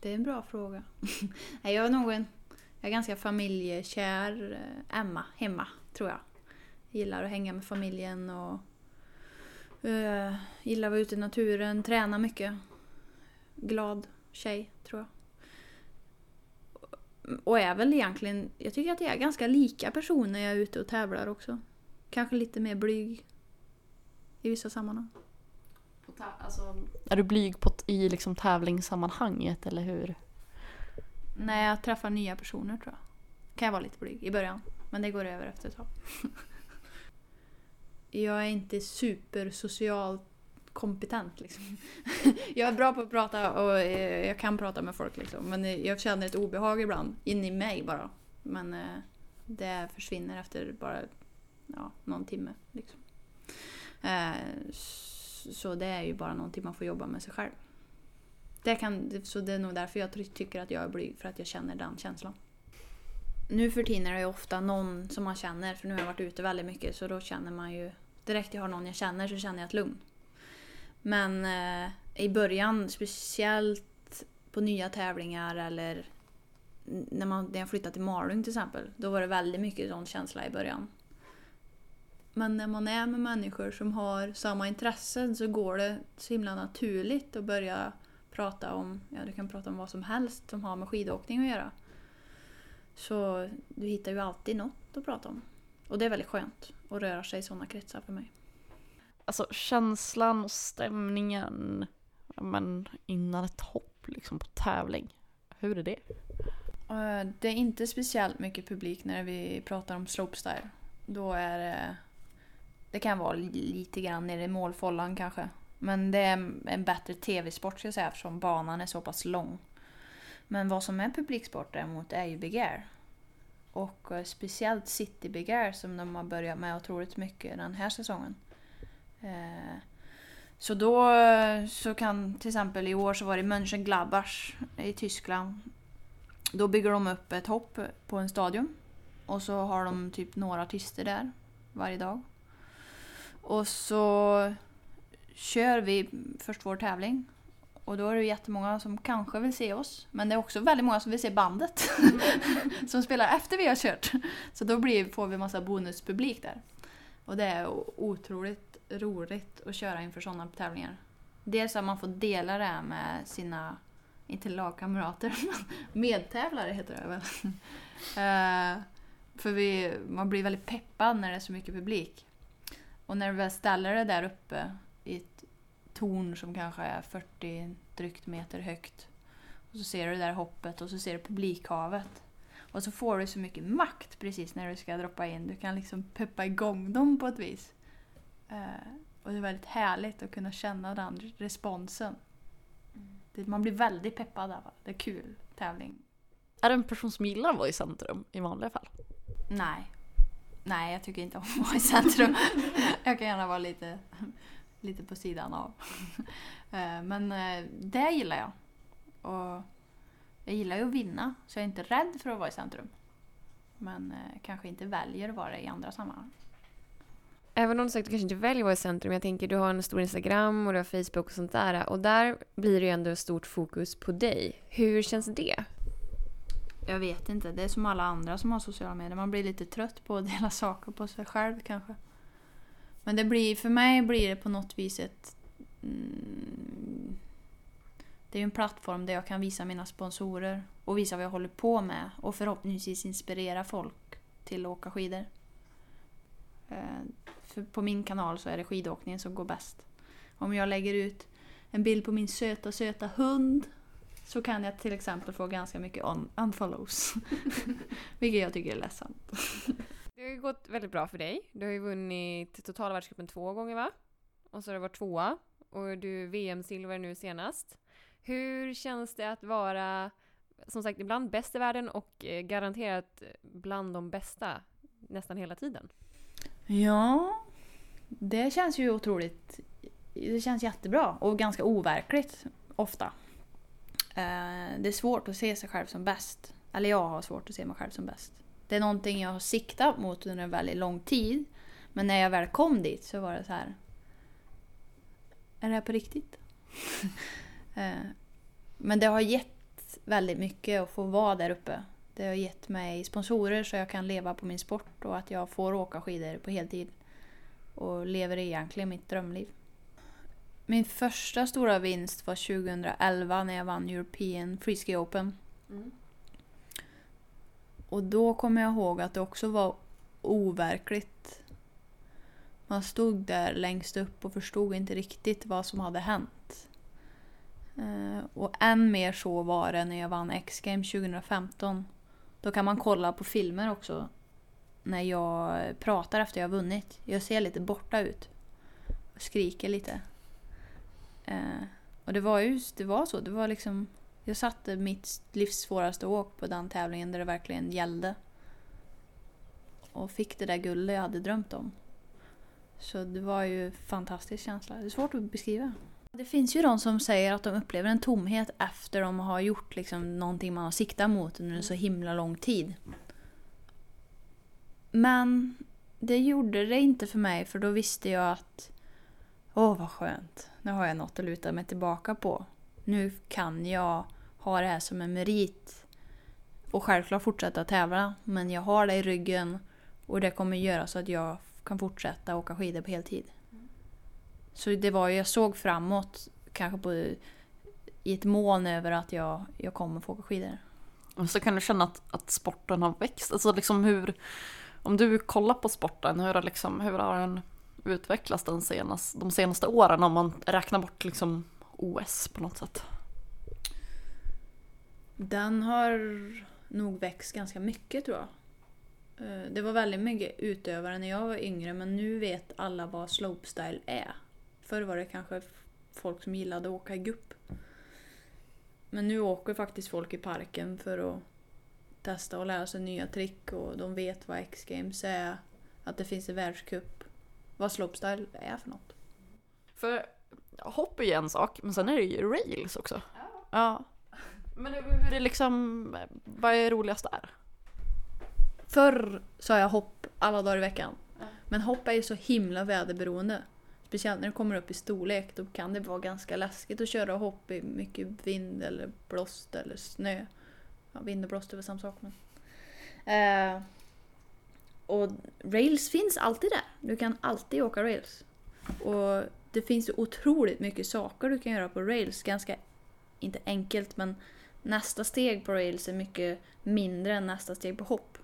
det är en bra fråga. Nej, jag är nog en jag är ganska familjekär eh, Emma hemma, tror jag. Gillar att hänga med familjen och uh, gillar att vara ute i naturen, träna mycket. Glad tjej, tror jag. Och är väl egentligen, jag tycker att jag är ganska lika person när jag är ute och tävlar också. Kanske lite mer blyg i vissa sammanhang. Alltså, är du blyg på, i liksom tävlingssammanhanget eller hur? När jag träffar nya personer tror jag. Kan jag vara lite blyg i början. Men det går över efter ett tag. jag är inte supersocialt kompetent liksom. jag är bra på att prata och eh, jag kan prata med folk liksom. Men eh, jag känner ett obehag ibland. In i mig bara. Men eh, det försvinner efter bara ja, någon timme. Liksom. Så det är ju bara någonting man får jobba med sig själv. Det kan, så det är nog därför jag tycker att jag är blyg, för att jag känner den känslan. Nu för tiden är det ju ofta någon som man känner, för nu har jag varit ute väldigt mycket så då känner man ju... Direkt jag har någon jag känner så känner jag ett lugn. Men eh, i början, speciellt på nya tävlingar eller när, man, när jag flyttade till Malung till exempel, då var det väldigt mycket sån känsla i början. Men när man är med människor som har samma intressen så går det så himla naturligt att börja prata om, ja du kan prata om vad som helst som har med skidåkning att göra. Så du hittar ju alltid något att prata om. Och det är väldigt skönt att röra sig i sådana kretsar för mig. Alltså känslan och stämningen men, innan ett hopp liksom på tävling. Hur är det? Eh, det är inte speciellt mycket publik när vi pratar om slopestyle. Då är det... Det kan vara lite grann nere i målfållan kanske. Men det är en bättre tv-sport ska jag säga eftersom banan är så pass lång. Men vad som är publiksport däremot är ju Big Air. Och eh, speciellt City Big Air som de har börjat med otroligt mycket den här säsongen. Eh, så då så kan till exempel i år så var det Mönchengladbach i Tyskland. Då bygger de upp ett hopp på en stadion. Och så har de typ några artister där varje dag. Och så kör vi först vår tävling. Och då är det jättemånga som kanske vill se oss. Men det är också väldigt många som vill se bandet. som spelar efter vi har kört. Så då blir, får vi massa bonuspublik där. Och det är otroligt roligt att köra inför sådana tävlingar. Dels att man får dela det här med sina, inte lagkamrater, men medtävlare heter det väl. Eh, för vi, man blir väldigt peppad när det är så mycket publik. Och när du väl ställer det där uppe i ett torn som kanske är 40 drygt meter högt. Och så ser du det där hoppet och så ser du publikhavet. Och så får du så mycket makt precis när du ska droppa in. Du kan liksom peppa igång dem på ett vis. Eh, och det är väldigt härligt att kunna känna den responsen. Det, man blir väldigt peppad av det. Det är kul tävling. Är det en person som gillar att vara i centrum i vanliga fall? Nej. Nej, jag tycker inte om att vara i centrum. jag kan gärna vara lite, lite på sidan av. Eh, Men eh, det gillar jag. Och jag gillar ju att vinna, så jag är inte rädd för att vara i centrum. Men eh, kanske inte väljer att vara det i andra sammanhang. Även om du sagt du kanske inte väljer att vara i centrum. Jag tänker du har en stor Instagram och du har Facebook och sånt där. Och där blir det ju ändå ett stort fokus på dig. Hur känns det? Jag vet inte, det är som alla andra som har sociala medier. Man blir lite trött på att dela saker på sig själv kanske. Men det blir, för mig blir det på något vis ett... Mm, det är ju en plattform där jag kan visa mina sponsorer och visa vad jag håller på med och förhoppningsvis inspirera folk till att åka skidor. Eh, för på min kanal så är det skidåkningen som går bäst. Om jag lägger ut en bild på min söta, söta hund så kan jag till exempel få ganska mycket unfollows. Vilket jag tycker är ledsamt. Det har ju gått väldigt bra för dig. Du har ju vunnit totala världscupen två gånger va? Och så har du varit tvåa. Och du VM-silver nu senast. Hur känns det att vara, som sagt, ibland bäst i världen och eh, garanterat bland de bästa nästan hela tiden? Ja, det känns ju otroligt... Det känns jättebra och ganska overkligt ofta. Eh, det är svårt att se sig själv som bäst. Eller jag har svårt att se mig själv som bäst. Det är någonting jag har siktat mot under en väldigt lång tid. Men när jag väl kom dit så var det så här... Är det här på riktigt? Eh, men det har gett väldigt mycket att få vara där uppe. Det har gett mig sponsorer så jag kan leva på min sport och att jag får åka skidor på heltid. Och lever egentligen mitt drömliv. Min första stora vinst var 2011 när jag vann European Freeski Open. Mm. Och då kommer jag ihåg att det också var overkligt. Man stod där längst upp och förstod inte riktigt vad som hade hänt. Eh, Och än mer så var det när jag vann X-Games 2015. Då kan man kolla på filmer också. När jag pratar efter jag har vunnit. Jag ser lite borta ut. Och skriker lite. Eh, Och det var ju det var så. Det var liksom... Jag satte mitt livs svåraste åk på den tävlingen där det verkligen gällde. Och fick det där guldet jag hade drömt om. Så det var ju en fantastisk känsla. Det är svårt att beskriva. Det finns ju de som säger att de upplever en tomhet efter de har gjort liksom någonting man har siktat mot under en så himla lång tid. Men det gjorde det inte för mig för då visste jag att Åh vad skönt, nu har jag något att luta mig tillbaka på. Nu kan jag ha det här som en merit. Och självklart fortsätta tävla, men jag har det i ryggen och det kommer göra så att jag kan fortsätta åka skidor på heltid. Så det var ju, jag såg framåt kanske på, i ett moln över att jag, jag kommer få åka skidor. Och så kan du känna att, att sporten har växt. Alltså liksom hur, om du kollar på sporten, hur liksom, hur har den utvecklats den senaste, de senaste åren om man räknar bort liksom OS på något sätt? Den har nog växt ganska mycket tror jag. Eh, Det var väldigt mycket utövare när jag var yngre men nu vet alla vad slopestyle är. Förr var det kanske folk som gillade att åka i gupp. Men nu åker faktiskt folk i parken för att testa och lära sig nya trick och de vet vad X-games är, att det finns en världscup, vad slopestyle är för något. För hopp är ju en sak, men sen är det ju rails också. Ja. Men hur är liksom, vad är roligast där? Förr sa jag hopp alla dagar i veckan. Men hopp är ju så himla väderberoende. Speciellt när det kommer upp i storlek. Då kan det vara ganska läskigt att köra hopp i mycket vind eller blåst eller snö. Ja, vind och blåst är väl samma sak. Men. Eh, och rails finns alltid där. Du kan alltid åka rails. Och det finns ju otroligt mycket saker du kan göra på rails. Ganska, inte enkelt, men nästa steg på rails är mycket mindre än nästa steg på hopp.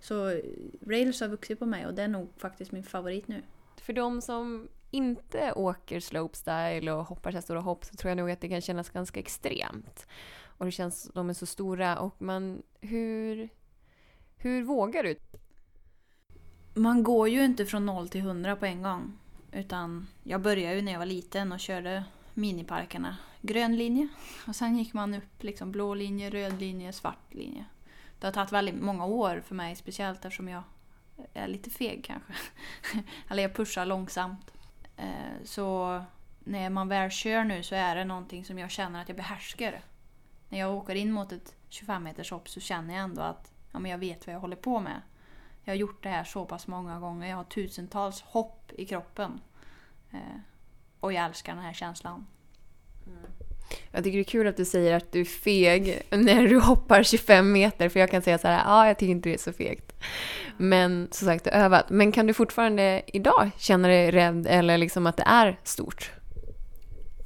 Så rails har vuxit på mig och det är nog faktiskt min favorit nu. För de som inte åker slopestyle och hoppar så här stora hopp så tror jag nog att det kan kännas ganska extremt. Och det känns, de är så stora och man, hur, hur vågar du? Man går ju inte från 0 till 100 på en gång. Utan jag började ju när jag var liten och körde miniparkerna. Grön linje. Och sen gick man upp liksom blå linje, röd linje, svart linje. Det har tagit väldigt många år för mig, speciellt eftersom jag är lite feg kanske. Eller jag pushar långsamt. Eh, så när man väl kör nu så är det någonting som jag känner att jag behärskar. När jag åker in mot ett 25 meters hopp så känner jag ändå att ja, men jag vet vad jag håller på med. Jag har gjort det här så pass många gånger. Jag har tusentals hopp i kroppen. Eh, och jag älskar den här känslan. Mm. Jag tycker det är kul att du säger att du är feg när du hoppar 25 meter. För jag kan säga så här, ja jag tycker inte det är så fegt. Men som sagt, du har övat. Men kan du fortfarande idag känna dig rädd eller liksom att det är stort?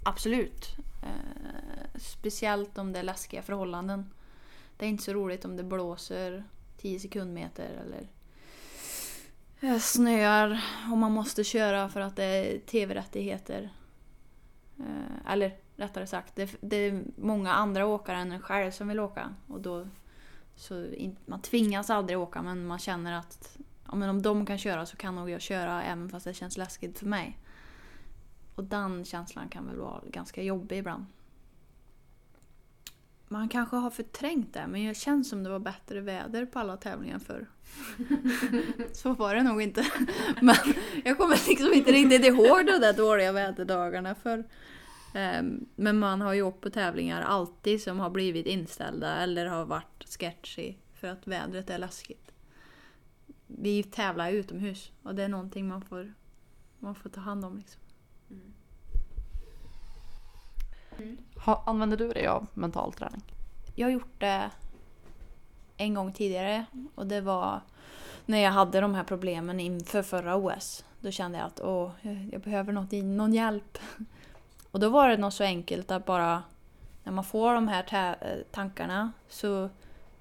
Absolut. Eh, speciellt om det är läskiga förhållanden. Det är inte så roligt om det blåser 10 sekundmeter eller eh, snöar och man måste köra för att det är tv-rättigheter. Eh, eller rättare sagt, det, det är många andra åkare än en själv som vill åka. Och då, så in, man tvingas aldrig åka men man känner att ja, men om de kan köra så kan nog jag köra även fast det känns läskigt för mig. Och den känslan kan väl vara ganska jobbig ibland. Man kanske har förträngt det, men det känns som det var bättre väder på alla tävlingar förr. Så var det nog inte. Men jag kommer liksom inte riktigt ihåg de där dåliga väderdagarna för Men man har ju åkt på tävlingar alltid som har blivit inställda eller har varit sketchy för att vädret är läskigt. Vi tävlar utomhus och det är någonting man får, man får ta hand om. Liksom. Ha, använder du dig av mental träning? Jag har gjort det en gång tidigare och det var när jag hade de här problemen inför förra OS. Då kände jag att åh, jag behöver något, någon hjälp. Och då var det nog så enkelt att bara när man får de här eh, tankarna så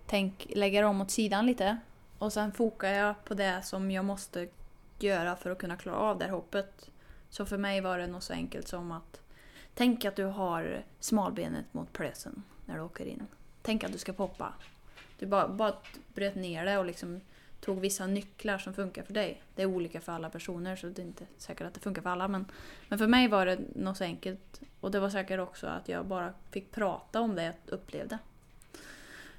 tänk, lägger jag dem åt sidan lite och sen fokar jag på det som jag måste göra för att kunna klara av det här hoppet. Så för mig var det nog så enkelt som att tänk att du har smalbenet mot plösen när du åker in. Tänk att du ska poppa. Du bara, bara bröt ner det och liksom tog vissa nycklar som funkar för dig. Det är olika för alla personer så det är inte säkert att det funkar för alla. Men, men för mig var det något så enkelt. Och det var säkert också att jag bara fick prata om det jag upplevde.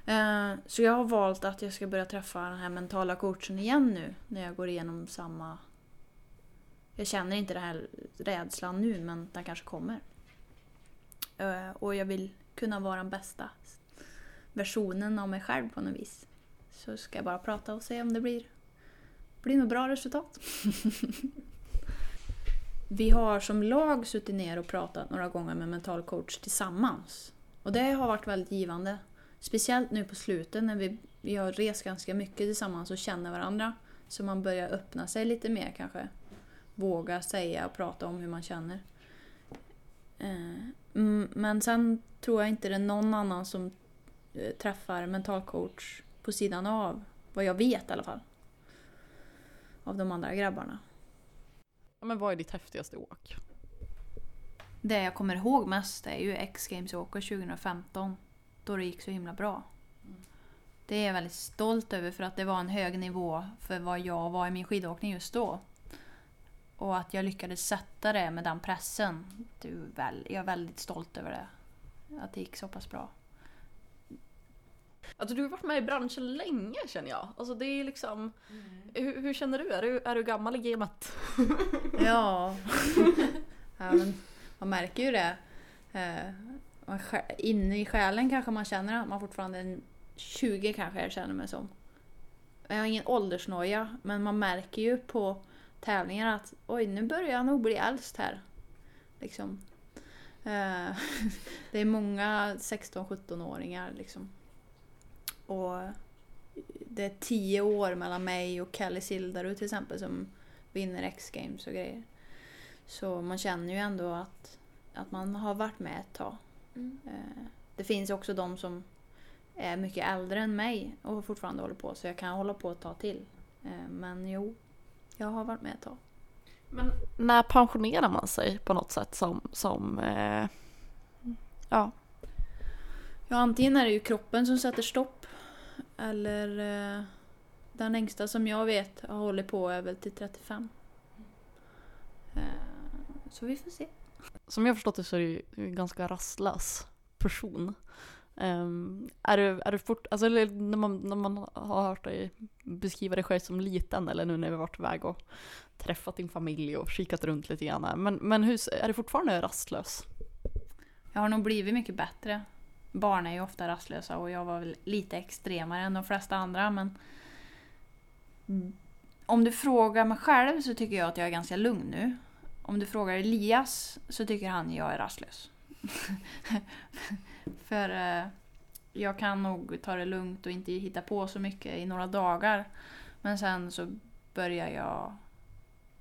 Eh, Så jag har valt att jag ska börja träffa den här mentala coachen igen nu när jag går igenom samma... Jag känner inte den här rädslan nu men den kanske kommer. Eh, Och jag vill kunna vara den bästa versionen av mig själv på något vis. Så ska jag bara prata och se om det blir, blir något bra resultat. Vi har som lag suttit ner och pratat några gånger med mental coach tillsammans. Och det har varit väldigt givande. Speciellt nu på slutet när vi, vi har rest ganska mycket tillsammans och känner varandra. Så man börjar öppna sig lite mer kanske. Våga säga och prata om hur man känner. Eh, men sen tror jag inte det är någon annan som eh, träffar mental coach på sidan av. Vad jag vet i alla fall. Av de andra grabbarna. Men vad är ditt häftigaste åk? Det jag kommer ihåg mest är ju X-Games-åket 2015. Då det gick så himla bra. Det är jag väldigt stolt över för att det var en hög nivå för vad jag var i min skidåkning just då. Och att jag lyckades sätta det med den pressen. Det är väl, jag är väldigt stolt över det. Att det gick så pass bra. Alltså du har varit med i branschen länge känner jag. Alltså det är liksom... Hur, hur känner du? Är, du? är du gammal i gamet? Ja. ja men man märker ju det. Eh, man inne i själen kanske man känner att man fortfarande är en 20 kanske jag känner mig som. Jag har ingen åldersnoja men man märker ju på tävlingar att oj nu börjar jag nog bli äldst här. Liksom. Eh, det är många 16-17-åringar liksom. Och det är 10 år mellan mig och Kelly Sildaru till exempel som vinner X-games och grejer. Så man känner ju ändå att, att man har varit med ett tag. Mm. Eh, Det finns också de som är mycket äldre än mig och fortfarande håller på så jag kan hålla på ett tag till. Eh, Men jo, jag har varit med ett tag. Men när pensionerar man sig på något sätt som... som eh, ja. Ja, antingen är det ju kroppen som sätter stopp. Eller eh, den längsta som jag vet har hållit på är väl till 35. Eh, så vi får se. Som jag förstått det så är du en ganska rastlös person. Ehm, är, du, är du fort, alltså när man, när man har hört dig beskriva dig själv som liten eller nu när vi varit iväg och träffat din familj och kikat runt lite grann. Men, men hur, är du fortfarande rastlös? Jag har nog blivit mycket bättre. Barn är ju ofta rastlösa och jag var väl lite extremare än de flesta andra men om du frågar mig själv så tycker jag att jag är ganska lugn nu. Om du frågar Elias så tycker han jag är rastlös. För eh, jag kan nog ta det lugnt och inte hitta på så mycket i några dagar. Men sen så börjar jag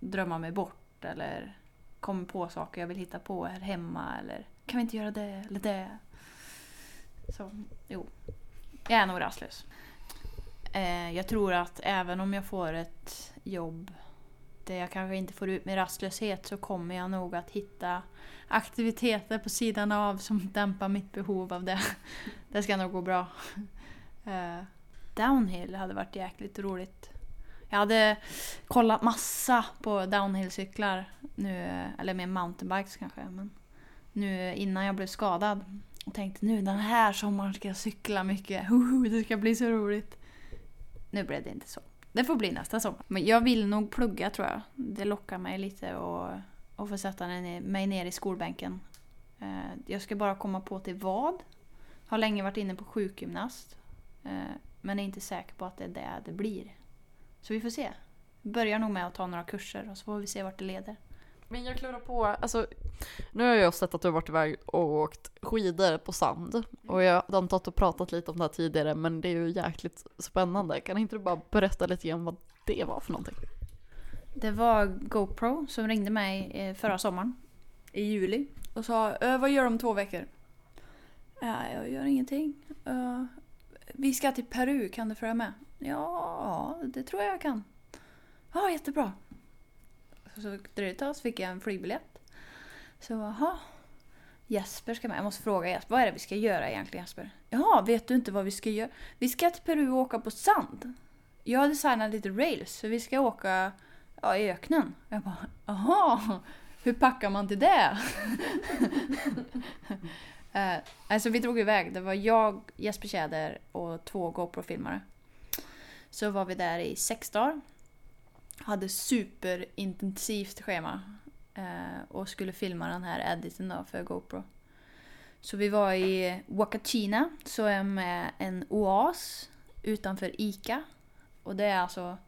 drömma mig bort eller kommer på saker jag vill hitta på här hemma eller kan vi inte göra det eller det? Så jo, jag är nog rastlös. Eh, jag tror att även om jag får ett jobb där jag kanske inte får ut min rastlöshet så kommer jag nog att hitta aktiviteter på sidan av som dämpar mitt behov av det. Det ska nog gå bra. Eh, downhill hade varit jäkligt roligt. Jag hade kollat massa på downhillcyklar nu, eller mer mountainbikes kanske. Men nu innan jag blev skadad. Och tänkte nu den här sommaren ska jag cykla mycket. Hoho, det ska bli så roligt. Nu blev det inte så. Det får bli nästa sommar. Men jag vill nog plugga tror jag. Det lockar mig lite och, och få sätta mig ner i skolbänken. Eh, jag ska bara komma på till vad. Har länge varit inne på sjukgymnast. Eh, men är inte säker på att det är det det blir. Så vi får se. Börjar nog med att ta några kurser och så får vi se vart det leder. Men jag klurar på, alltså nu har jag sett att du har varit iväg och åkt skidor på sand. Och jag har antat och pratat lite om det här tidigare men det är ju jäkligt spännande. Kan inte du bara berätta lite grann vad det var för någonting? Det var GoPro som ringde mig eh, förra sommaren. I juli. Och sa "Ö, vad gör du om två veckor? Ja, jag gör ingenting. "Ö, vi ska till Peru, kan du följa med? Ja, det tror jag jag kan. Ja, jättebra. Så dröjde det ett tag så fick jag en flygbiljett. Så jaha. Jesper ska med. Jag måste fråga Jesper, vad är det vi ska göra egentligen Jesper? Jaha, vet du inte vad vi ska göra? Vi ska till Peru och åka på sand. Jag har designat lite rails, så vi ska åka ja, i öknen. Jag bara, jaha, hur packar man till det? eh, alltså vi drog iväg, det var jag, Jesper Tjäder och två GoPro-filmare. Så var vi där i sex dagar. Hade superintensivt schema. Eh, och skulle filma den här editen då för GoPro. Så vi var i Wakachina, som är med en oas utanför Ica. Och det är alltså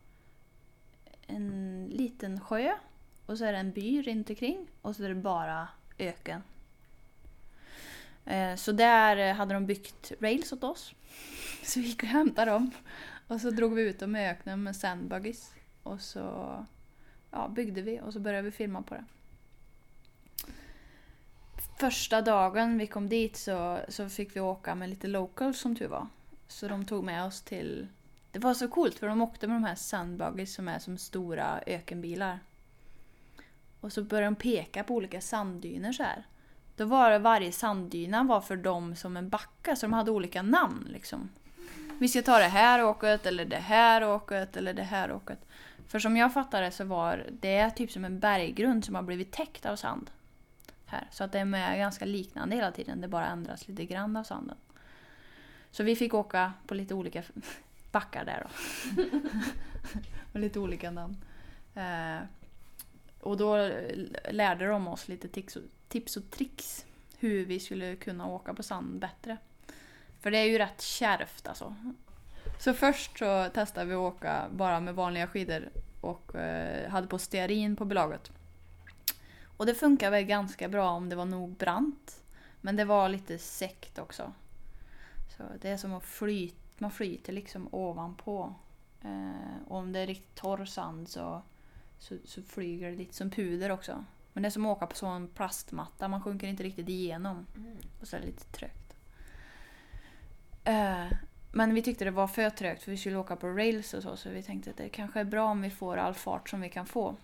en liten sjö och så är det en by runt omkring och så är det bara öken. Eh, Så där hade de byggt rails åt oss. Så vi gick och hämtade dem. Och så drog vi ut dem i öknen med sandbuggies. Och så ja, byggde vi och så började vi filma på det. Första dagen vi kom dit så, så fick vi åka med lite locals som tur var. Så de tog med oss till... Det var så coolt för de åkte med de här sandbuggies som är som stora ökenbilar. Och så började de peka på olika sanddyner så här. Då var det varje sanddyna var för dem som en backa så de hade olika namn liksom. Vi ska ta det här åket eller det här åket eller det här åket. För som jag fattar det så var det typ som en berggrund som har blivit täckt av sand. Här. Så att det är ganska liknande hela tiden, det bara ändras lite grann av sanden. Så vi fick åka på lite olika backar där då. Med lite olika namn. Eh, och då lärde de oss lite tips och, tips och tricks hur vi skulle kunna åka på sand bättre. För det är ju rätt kärvt alltså. Så först så testade vi att åka bara med vanliga skidor och eh, hade på stearin på belaget. Och det funkar väl ganska bra om det var nog brant. Men det var lite säckt också. Så det är som att flyta, man flyter liksom ovanpå. Eh, och om det är riktigt torr sand så, så, så flyger det lite som puder också. Men det är som att åka på sån plastmatta, man sjunker inte riktigt igenom. Och så är det lite trögt. Eh, men vi tyckte det var för trögt för vi skulle åka på rails och så, så vi tänkte att det kanske är bra om vi får all fart som vi kan få.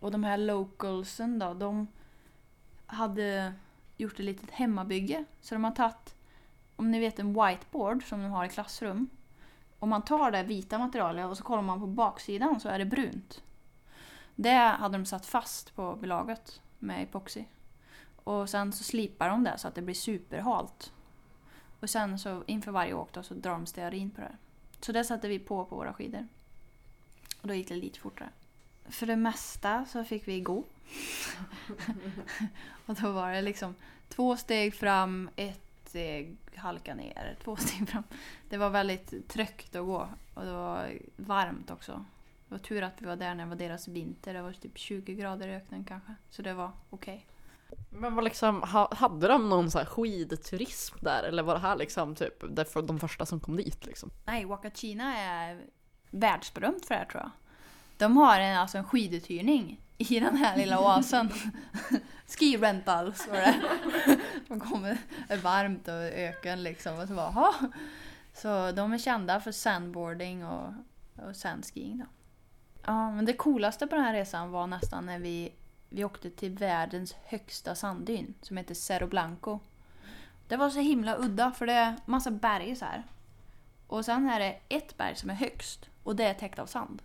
Och de här localsen då, de hade gjort ett litet hemmabygge. Så de har tagit, om ni vet en whiteboard som de har i klassrum. Om man tar det vita materialet och så kollar man på baksidan så är det brunt. Det hade de satt fast på belaget med epoxy. Och sen så slipar de det så att det blir superhalt. Och sen så inför varje åk då, så drar de stearin på det. Så det satte vi på på våra skidor. Och då gick det lite fortare. För det mesta så fick vi gå. och då var det liksom två steg fram, ett steg halka ner, två steg fram. Det var väldigt trögt att gå och det var varmt också. Det var tur att vi var där när det var deras vinter. Det var typ 20 grader i öknen kanske. Så det var okej. Men vad liksom, ha, hade de någon så här skidturism där eller var det här liksom typ därför de första som kom dit liksom? Nej, Wakachina är världsberömt för det här tror jag. De har en, alltså en skiduthyrning i den här lilla oasen. Ski rental står det. De kommer, varmt och öken liksom. Och så, bara, "Ha." så de är kända för sandboarding och, och sandskiing. Då. Ja, men det coolaste på den här resan var nästan när vi, vi åkte till världens högsta sanddyn som heter Cerro Blanco. Det var så himla udda för det är massa berg så här. Och sen är det ett berg som är högst och det är täckt av sand.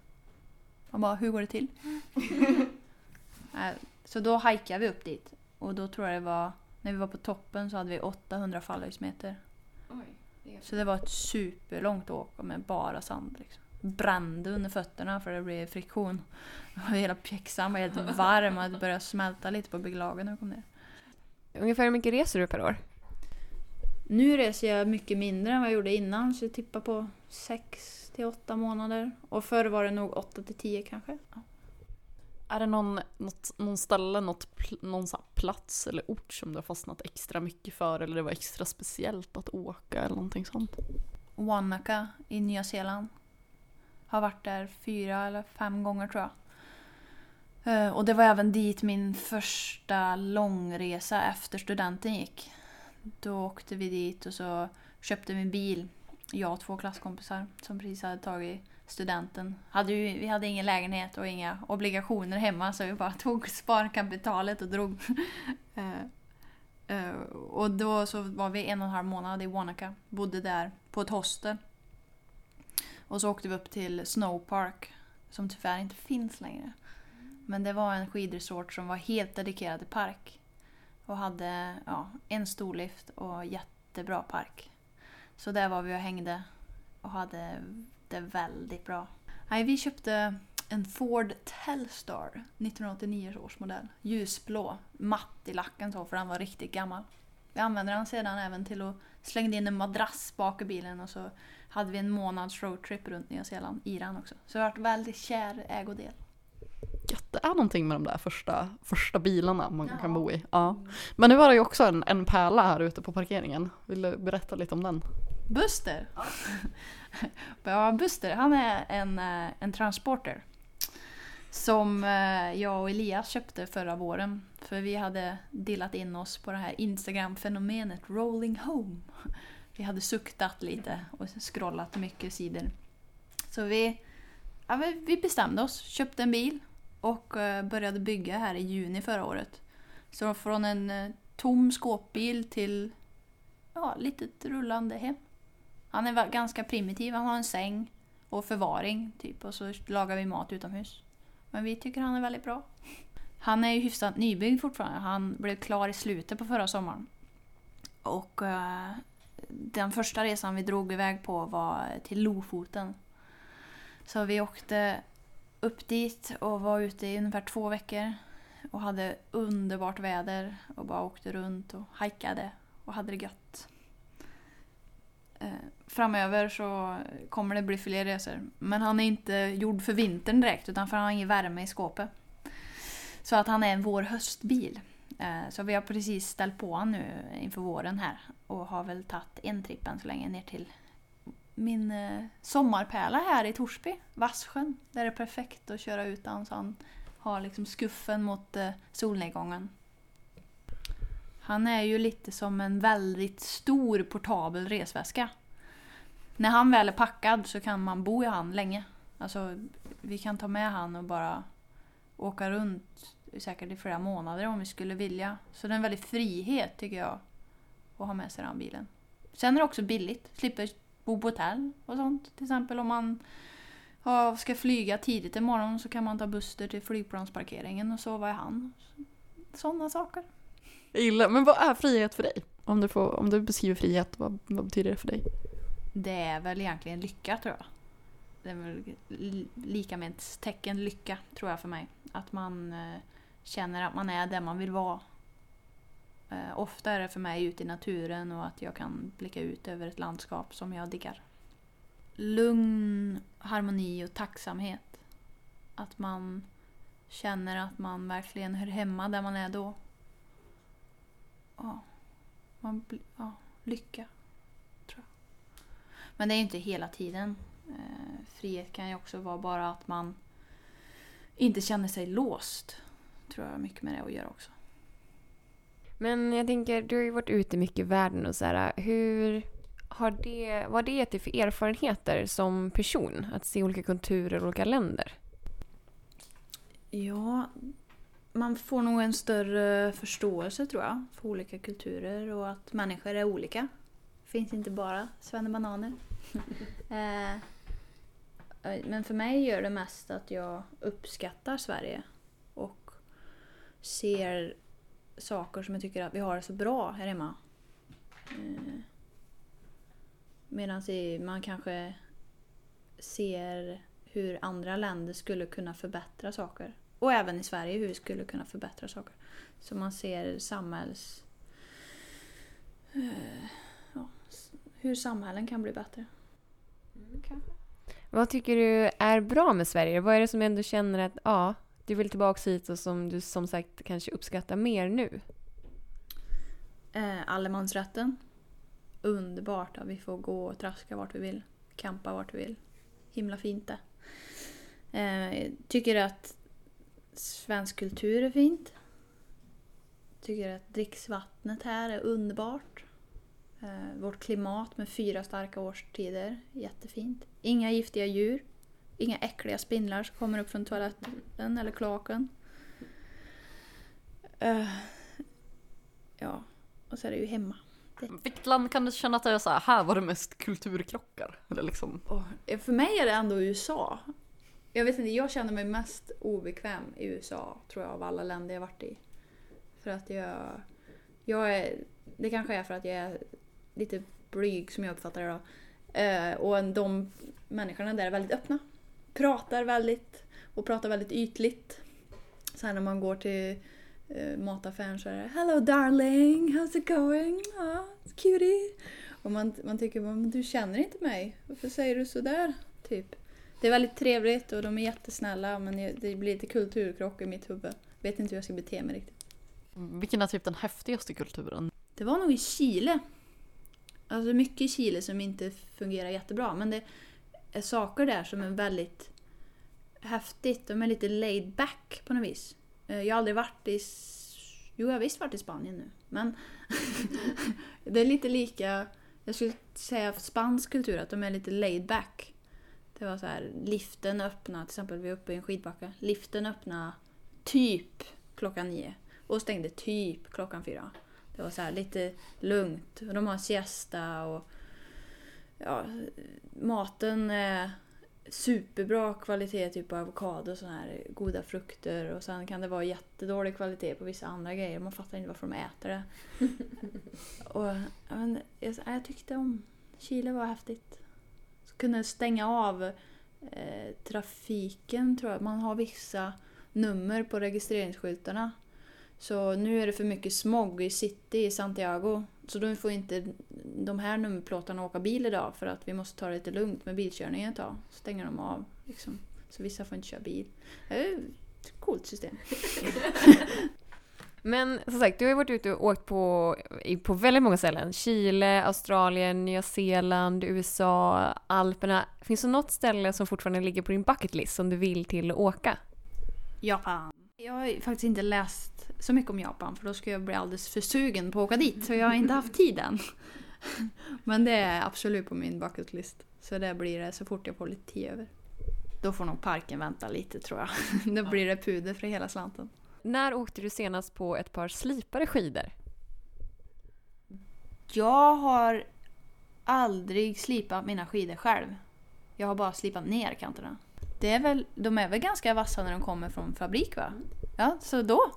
Man bara, hur går det till? Eh, så då hajkade vi upp dit. Och då tror jag det var, när vi var på toppen så hade vi 800 fallhöjdsmeter. Så det var ett superlångt åk med bara sand. Liksom. Brände under fötterna för det blev friktion. Hela pjäxan var helt varm och det började smälta lite på byglagen när jag kom ner. Ungefär hur mycket reser du per år? Nu reser jag mycket mindre än vad jag gjorde innan, så jag tippar på 6 till 8 månader. Och förr var det nog 8 till 10 kanske. Ja. Är det någon, något, någon ställe, något, någon plats eller ort som du har fastnat extra mycket för eller det var extra speciellt att åka eller någonting sånt? Wanaka i Nya Zeeland. Har varit där fyra eller fem gånger tror jag. Eh, och det var även dit min första långresa efter studenten gick. Då åkte vi dit och så köpte vi en bil. Jag och två klasskompisar som precis hade tagit studenten. Hade ju, vi hade ingen lägenhet och inga obligationer hemma så vi bara tog sparkapitalet och drog. Eh, eh, och då så var vi en och en halv månad i Wanaka. Bodde där på ett hostel. Och så åkte vi upp till Snowpark som tyvärr inte finns längre. Men det var en skidresort som var helt dedikerad till park. Och hade ja, en storlift och jättebra park. Så där var vi och hängde och hade det väldigt bra. Nej, vi köpte en Ford Telstar 1989 års modell. Ljusblå, matt i lacken så för den var riktigt gammal. Vi använde den sedan även till att slänga in en madrass bak i bilen och så hade vi en månads roadtrip runt Nya Zeeland i den också. Så jag har varit väldigt kär ägodel. Gött, det är någonting med de där första, första bilarna man kan bo i. Ja. Men nu var det ju också en, en pärla här ute på parkeringen. Vill du berätta lite om den? Buster! ja, Buster han är en, eh, en transporter. Som eh, jag och Elias köpte förra våren. För vi hade delat in oss på det här Instagram-fenomenet Rolling Home. Vi hade suktat lite och scrollat mycket sidor. Så vi, ja, vi- bestämde oss, köpte en bil och eh, började bygga här i juni förra året. Så från en eh, tom skåpbil till ja, litet rullande hem. Han är ganska primitiv. Han har en säng och förvaring typ och så lagar vi mat utomhus. Men vi tycker han är väldigt bra. Han är ju hyfsat nybyggd fortfarande. Han blev klar i slutet på förra sommaren. Och eh, den första resan vi drog iväg på var till Lofoten. Så vi åkte upp dit och var ute i ungefär två veckor. Och hade underbart väder och bara åkte runt och hajkade och hade det gött. Eh, framöver så kommer det bli fler resor. Men han är inte gjord för vintern direkt utan för han har ingen värme i skåpet. Så att han är vår höstbil. Eh, så vi har precis ställt på honom nu inför våren här och har väl tagit en tripp än så länge ner till min eh, sommarpärla här i Torsby, Vassjön. Där det är perfekt att köra utan så han har liksom skuffen mot eh, solnedgången. Han är ju lite som en väldigt stor portabel resväska. När han väl är packad så kan man bo i han länge. Alltså, vi kan ta med han och bara åka runt säkert i flera månader om vi skulle vilja. Så det är en väldig frihet tycker jag att ha med sig den bilen. Sen är det också billigt. Slipper bo på hotell och sånt. Till exempel om man ja, ska flyga tidigt imorgon så kan man ta buster till flygplansparkeringen och sova i han. Sådana saker. Jag gillar, men vad är frihet för dig? Om du, får, om du beskriver frihet, vad, vad betyder det för dig? Det är väl egentligen lycka tror jag. Det är väl li- lika med ett tecken lycka tror jag för mig. Att man eh, känner att man är där man vill vara. Eh, ofta är det för mig ute i naturen och att jag kan blicka ut över ett landskap som jag diggar. Lugn, harmoni och tacksamhet. Att man känner att man verkligen hör hemma där man är då. Ja, man, ja lycka. Men det är ju inte hela tiden. Eh, frihet kan ju också vara bara att man inte känner sig låst. Tror jag har mycket med det att göra också. Men jag tänker, du har ju varit ute mycket i världen och så här. Hur har det, vad har det gett dig för erfarenheter som person? Att se olika kulturer och olika länder? Ja, man får nog en större förståelse tror jag för olika kulturer och att människor är olika. finns inte bara svennebananer. eh, men för mig gör det mest att jag uppskattar Sverige ser saker som jag tycker att vi har det så bra här hemma. Eh, Medan man kanske ser hur andra länder skulle kunna förbättra saker. Och även i Sverige hur vi skulle kunna förbättra saker. Så man ser samhälls... eh, Ja, hur samhällen kan bli bättre. Mm, Vad tycker du är bra med Sverige? Vad är det som ändå känner att ja, du vill tillbaka hit och som du som sagt kanske uppskattar mer nu? Eh, allemansrätten. Underbart att vi får gå och traska vart vi vill. Campa vart vi vill. Himla fint det. Eh, tycker att svensk kultur är fint. Tycker att dricksvattnet här är underbart. Eh, vårt klimat med fyra starka årstider, jättefint. Inga giftiga djur. Inga äckliga spindlar som kommer upp från toaletten eller kloaken. Eh, ja, och så är det ju hemma. Vilket land kan du känna att det är så här, här var det mest kulturkrockar? Eller liksom, eh, för mig är det ändå USA. Jag vet inte, jag känner mig mest obekväm i USA tror jag av alla länder jag varit i. För att jag... jag är, det kanske är för att jag är lite blyg som jag uppfattar det då. Eh, och de människorna där är väldigt öppna. Pratar väldigt och pratar väldigt ytligt. Så här när man går till eh, mataffären så är det Hello darling, how's it going? Ah, cutie. Och man, man tycker, men du känner inte mig. Varför säger du sådär? Typ. Det är väldigt trevligt och de är jättesnälla men det blir lite kulturkrock i mitt huvud. Vet inte hur jag ska bete mig riktigt. vilken är typ den häftigaste kulturen? Det var nog i Chile. Alltså mycket i Chile som inte fungerar jättebra men det saker där som är väldigt häftigt. De är lite laid back på något vis. Eh, jag har aldrig varit i... Jo, jag har visst varit i Spanien nu. Men det är lite lika... Jag skulle säga spansk kultur, att de är lite laid back. Det var så här, liften öppnade, till exempel vi är uppe i en skidbacke. Liften öppnade typ klockan nio och stängde typ klockan fyra. Det var så här lite lugnt. Och de har siesta och ja, maten är superbra kvalitet, typ avokado och sådana här goda frukter. Och sen kan det vara jättedålig kvalitet på vissa andra grejer. Man fattar inte varför de äter det. och, men, jag, jag tyckte om Chile var häftigt. Så kunde stänga av eh, trafiken tror jag. Man har vissa nummer på registreringsskyltarna. Så nu är det för mycket smog i city i Santiago. Så då får inte de här nummerplåtarna åka bil idag för att vi måste ta det lite lugnt med bilkörningen ett tag. Så stänger de av. Liksom. Så vissa får inte köra bil. Det är ett coolt system. Men som sagt, du har ju varit ute och åkt på, på väldigt många ställen. Chile, Australien, Nya Zeeland, USA, Alperna. Finns det något ställe som fortfarande ligger på din bucket list som du vill till att åka? Japan. Jag har faktiskt inte läst så mycket om Japan för då skulle jag bli alldeles för sugen på att åka dit. Så jag har inte haft tiden. Men det är absolut på min bucket list. Så det blir det så fort jag får lite tid över. Då får nog parken vänta lite tror jag. Då blir det puder för hela slanten. När åkte du senast på ett par slipade skidor? Jag har aldrig slipat mina skidor själv. Jag har bara slipat ner kanterna. Det är väl, de är väl ganska vassa när de kommer från fabrik va? Ja, så då?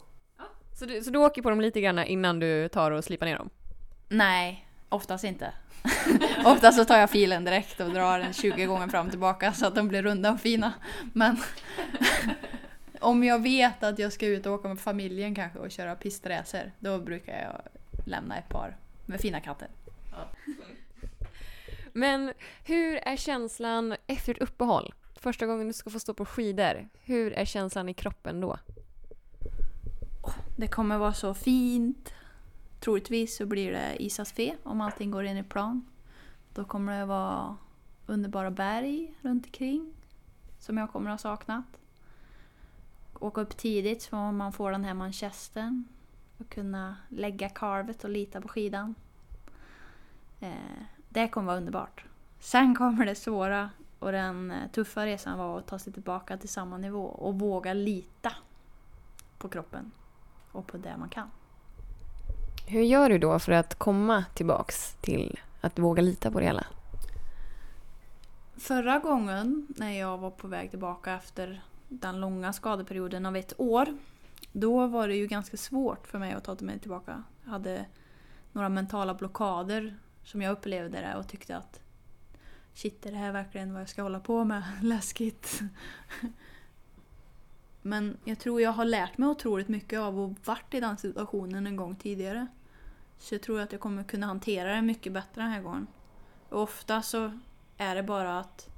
Så du, så du åker på dem lite grann innan du tar och slipar ner dem? Nej, oftast inte. oftast så tar jag filen direkt och drar den 20 gånger fram och tillbaka så att de blir runda och fina. Men om jag vet att jag ska ut och åka med familjen kanske och köra pistracer, då brukar jag lämna ett par med fina katter. Men hur är känslan efter ett uppehåll? Första gången du ska få stå på skidor. Hur är känslan i kroppen då? Det kommer vara så fint. Troligtvis så blir det Isas fe om allting går in i plan. Då kommer det vara underbara berg runt omkring som jag kommer att ha saknat. Åka upp tidigt så man får den här manchestern och kunna lägga karvet och lita på skidan. Eh, det kommer vara underbart. Sen kommer det svåra och den eh, tuffa resan var att ta sig tillbaka till samma nivå och våga lita på kroppen och på det man kan. Hur gör du då för att komma tillbaks till att våga lita på det hela? Förra gången när jag var på väg tillbaka efter den långa skadeperioden av ett år. Då var det ju ganska svårt för mig att ta mig tillbaka. Jag hade några mentala blockader som jag upplevde det och tyckte att shit, är det här verkligen vad jag ska hålla på med? Läskigt. Men jag tror jag har lärt mig otroligt mycket av att varit i den situationen en gång tidigare. Så jag tror att jag kommer kunna hantera det mycket bättre den här gången. Och ofta så är det bara att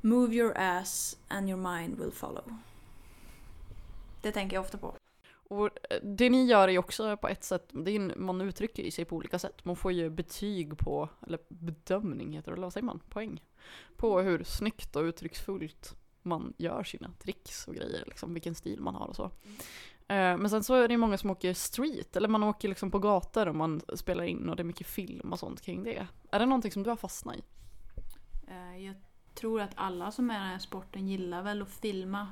move your ass and your mind will follow. Det tänker jag ofta på. Och det ni gör är ju också på ett sätt, det är, en- man uttrycker ju sig på olika sätt. Man får ju betyg på, eller bedömning heter det, eller vad säger man? Poäng. På hur snyggt och uttrycksfullt man gör sina tricks och grejer, liksom vilken stil man har och så. Eh, Men sen så är det ju många som åker street, eller man åker liksom på gator och man spelar in och det är mycket film och sånt kring det. Är det någonting som du har fastnat i? Eh, Jag tror att alla som är i den här sporten gillar väl att filma.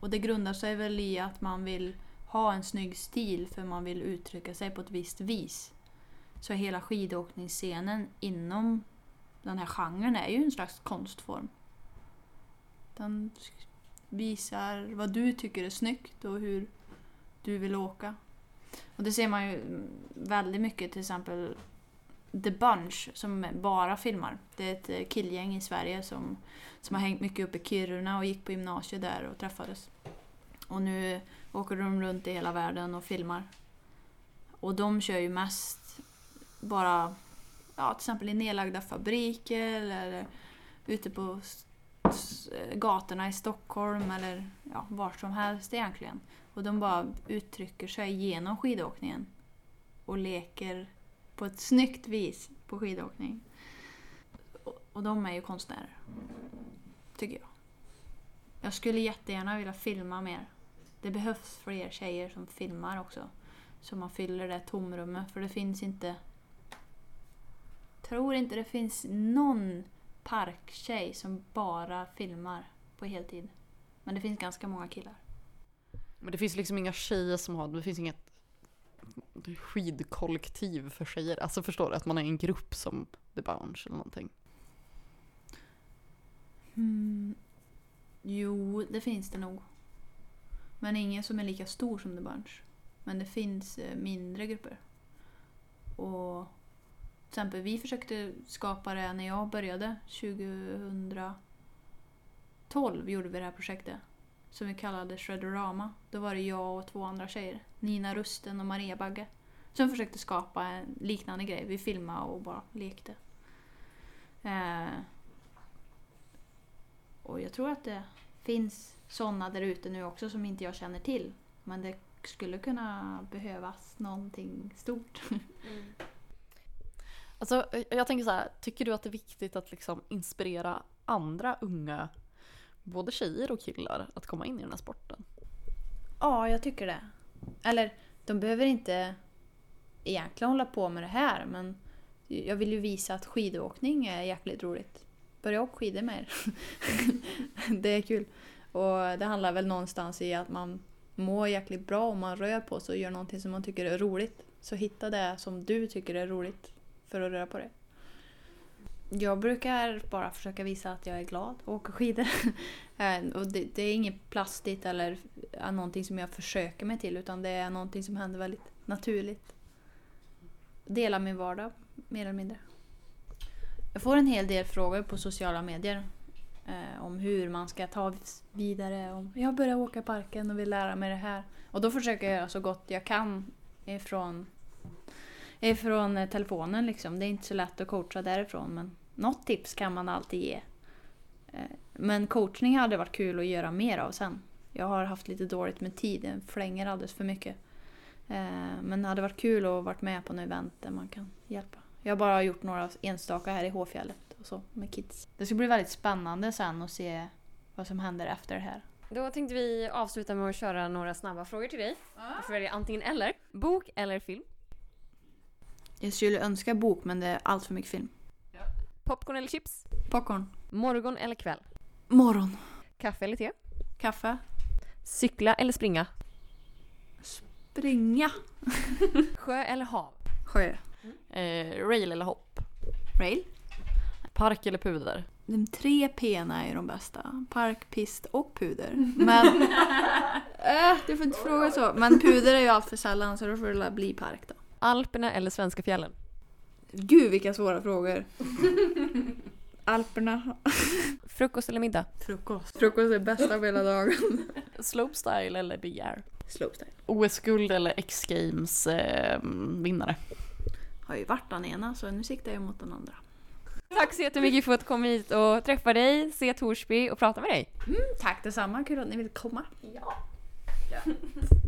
Och det grundar sig väl i att man vill ha en snygg stil för man vill uttrycka sig på ett visst vis. Så hela skidåkningsscenen inom den här genren är ju en slags konstform. Den visar vad du tycker är snyggt och hur du vill åka. Och det ser man ju väldigt mycket till exempel The Bunch som bara filmar. Det är ett eh, killgäng i Sverige som, som har hängt mycket upp i Kiruna och gick på gymnasiet där och träffades. Och nu åker de runt i hela världen och filmar. Och de kör ju mest bara ja, till exempel i nedlagda fabriker eller ute på Eh, gatorna i Stockholm eller ja, vart som helst egentligen. Och de bara uttrycker sig genom skidåkningen och leker på ett snyggt vis på skidåkning. Och- de är ju konstnärer. Tycker jag. Jag skulle jättegärna vilja filma mer. Det behövs fler tjejer som filmar också. Så man fyller det tomrummet. För det finns inte... Jag tror inte det finns någon parktjej som bara filmar på heltid. Men det finns ganska många killar. Men det finns liksom inga tjejer som har, det finns inget skidkollektiv för tjejer. Alltså förstår du? Att man är en grupp som The Bunch eller någonting. Mm. Jo, det finns det nog. Men ingen som är lika stor som The Bunch. Men det finns eh, mindre grupper. Och till exempel vi försökte skapa det när jag började 2012 gjorde vi det här projektet. Som vi kallade Shredderama. Då var det jag och två andra tjejer. Nina Rusten och Maria Bagge. Som försökte skapa en liknande grej. Vi filmade och bara lekte. Eh, och jag tror att det finns sådana där ute nu också som inte jag känner till. Men det skulle kunna behövas någonting stort. Mm. Alltså, jag tänker så här, tycker du att det är viktigt att liksom inspirera andra unga, både tjejer och killar, att komma in i den här sporten? Ja, jag tycker det. Eller, de behöver inte egentligen hålla på med det här men jag vill ju visa att skidåkning är jäkligt roligt. Börja åka skidor med er. det är kul. Och det handlar väl någonstans i att man mår jäkligt bra om man rör på sig och gör någonting som man tycker är roligt. Så hitta det som du tycker är roligt för att röra på det. Jag brukar bara försöka visa att jag är glad och åker skidor. Eh, och det, det är inget plastigt eller eh, någonting som jag försöker mig till utan det är någonting som händer väldigt naturligt. Dela min vardag, mer eller mindre. Jag får en hel del frågor på sociala medier eh, om hur man ska ta vidare. Om jag börjar åka i parken och vill lära mig det här. Och då försöker jag göra så gott jag kan ifrån, ifrån eh, telefonen. Liksom. Det är inte så lätt att coacha därifrån men något tips kan man alltid ge. Eh, men coachning hade varit kul att göra mer av sen. Jag har haft lite dåligt med tid, jag flänger alldeles för mycket. Eh, Men det hade varit kul att varit med på en event där man kan hjälpa. Jag har bara gjort några enstaka här i Håfjället och så med kids. Det ska bli väldigt spännande sen att se vad som händer efter det här. Då tänkte vi avsluta med att köra några snabba frågor till dig. Du får välja antingen eller. Bok eller film. Jag skulle önska bok men det är allt för mycket film. Popcorn eller chips. Popcorn. Morgon eller kväll. Morgon. Kaffe eller te. Kaffe. Cykla eller springa. Springa. Sjö eller hav. Sjö. Eh, rail eller hopp? Rail. Park eller puder? De tre P'na är de bästa. Park, pist och puder. Men... äh, du får inte fråga så. Men puder är ju allt för sällan så då får det bli park då. Alperna eller svenska fjällen. Gud vilka svåra frågor. Alperna. Frukost eller middag. Frukost. Frukost är bästa av hela dagen. Slopestyle eller Big Air? Slopestyle. OS-guld eller X-games eh, vinnare? Har ju varit den ena så nu siktar jag mot den andra. Tack så jättemycket för att komma hit och träffa dig, se Torsby och prata med dig. Tack detsamma, kul att ni vill komma. Ja.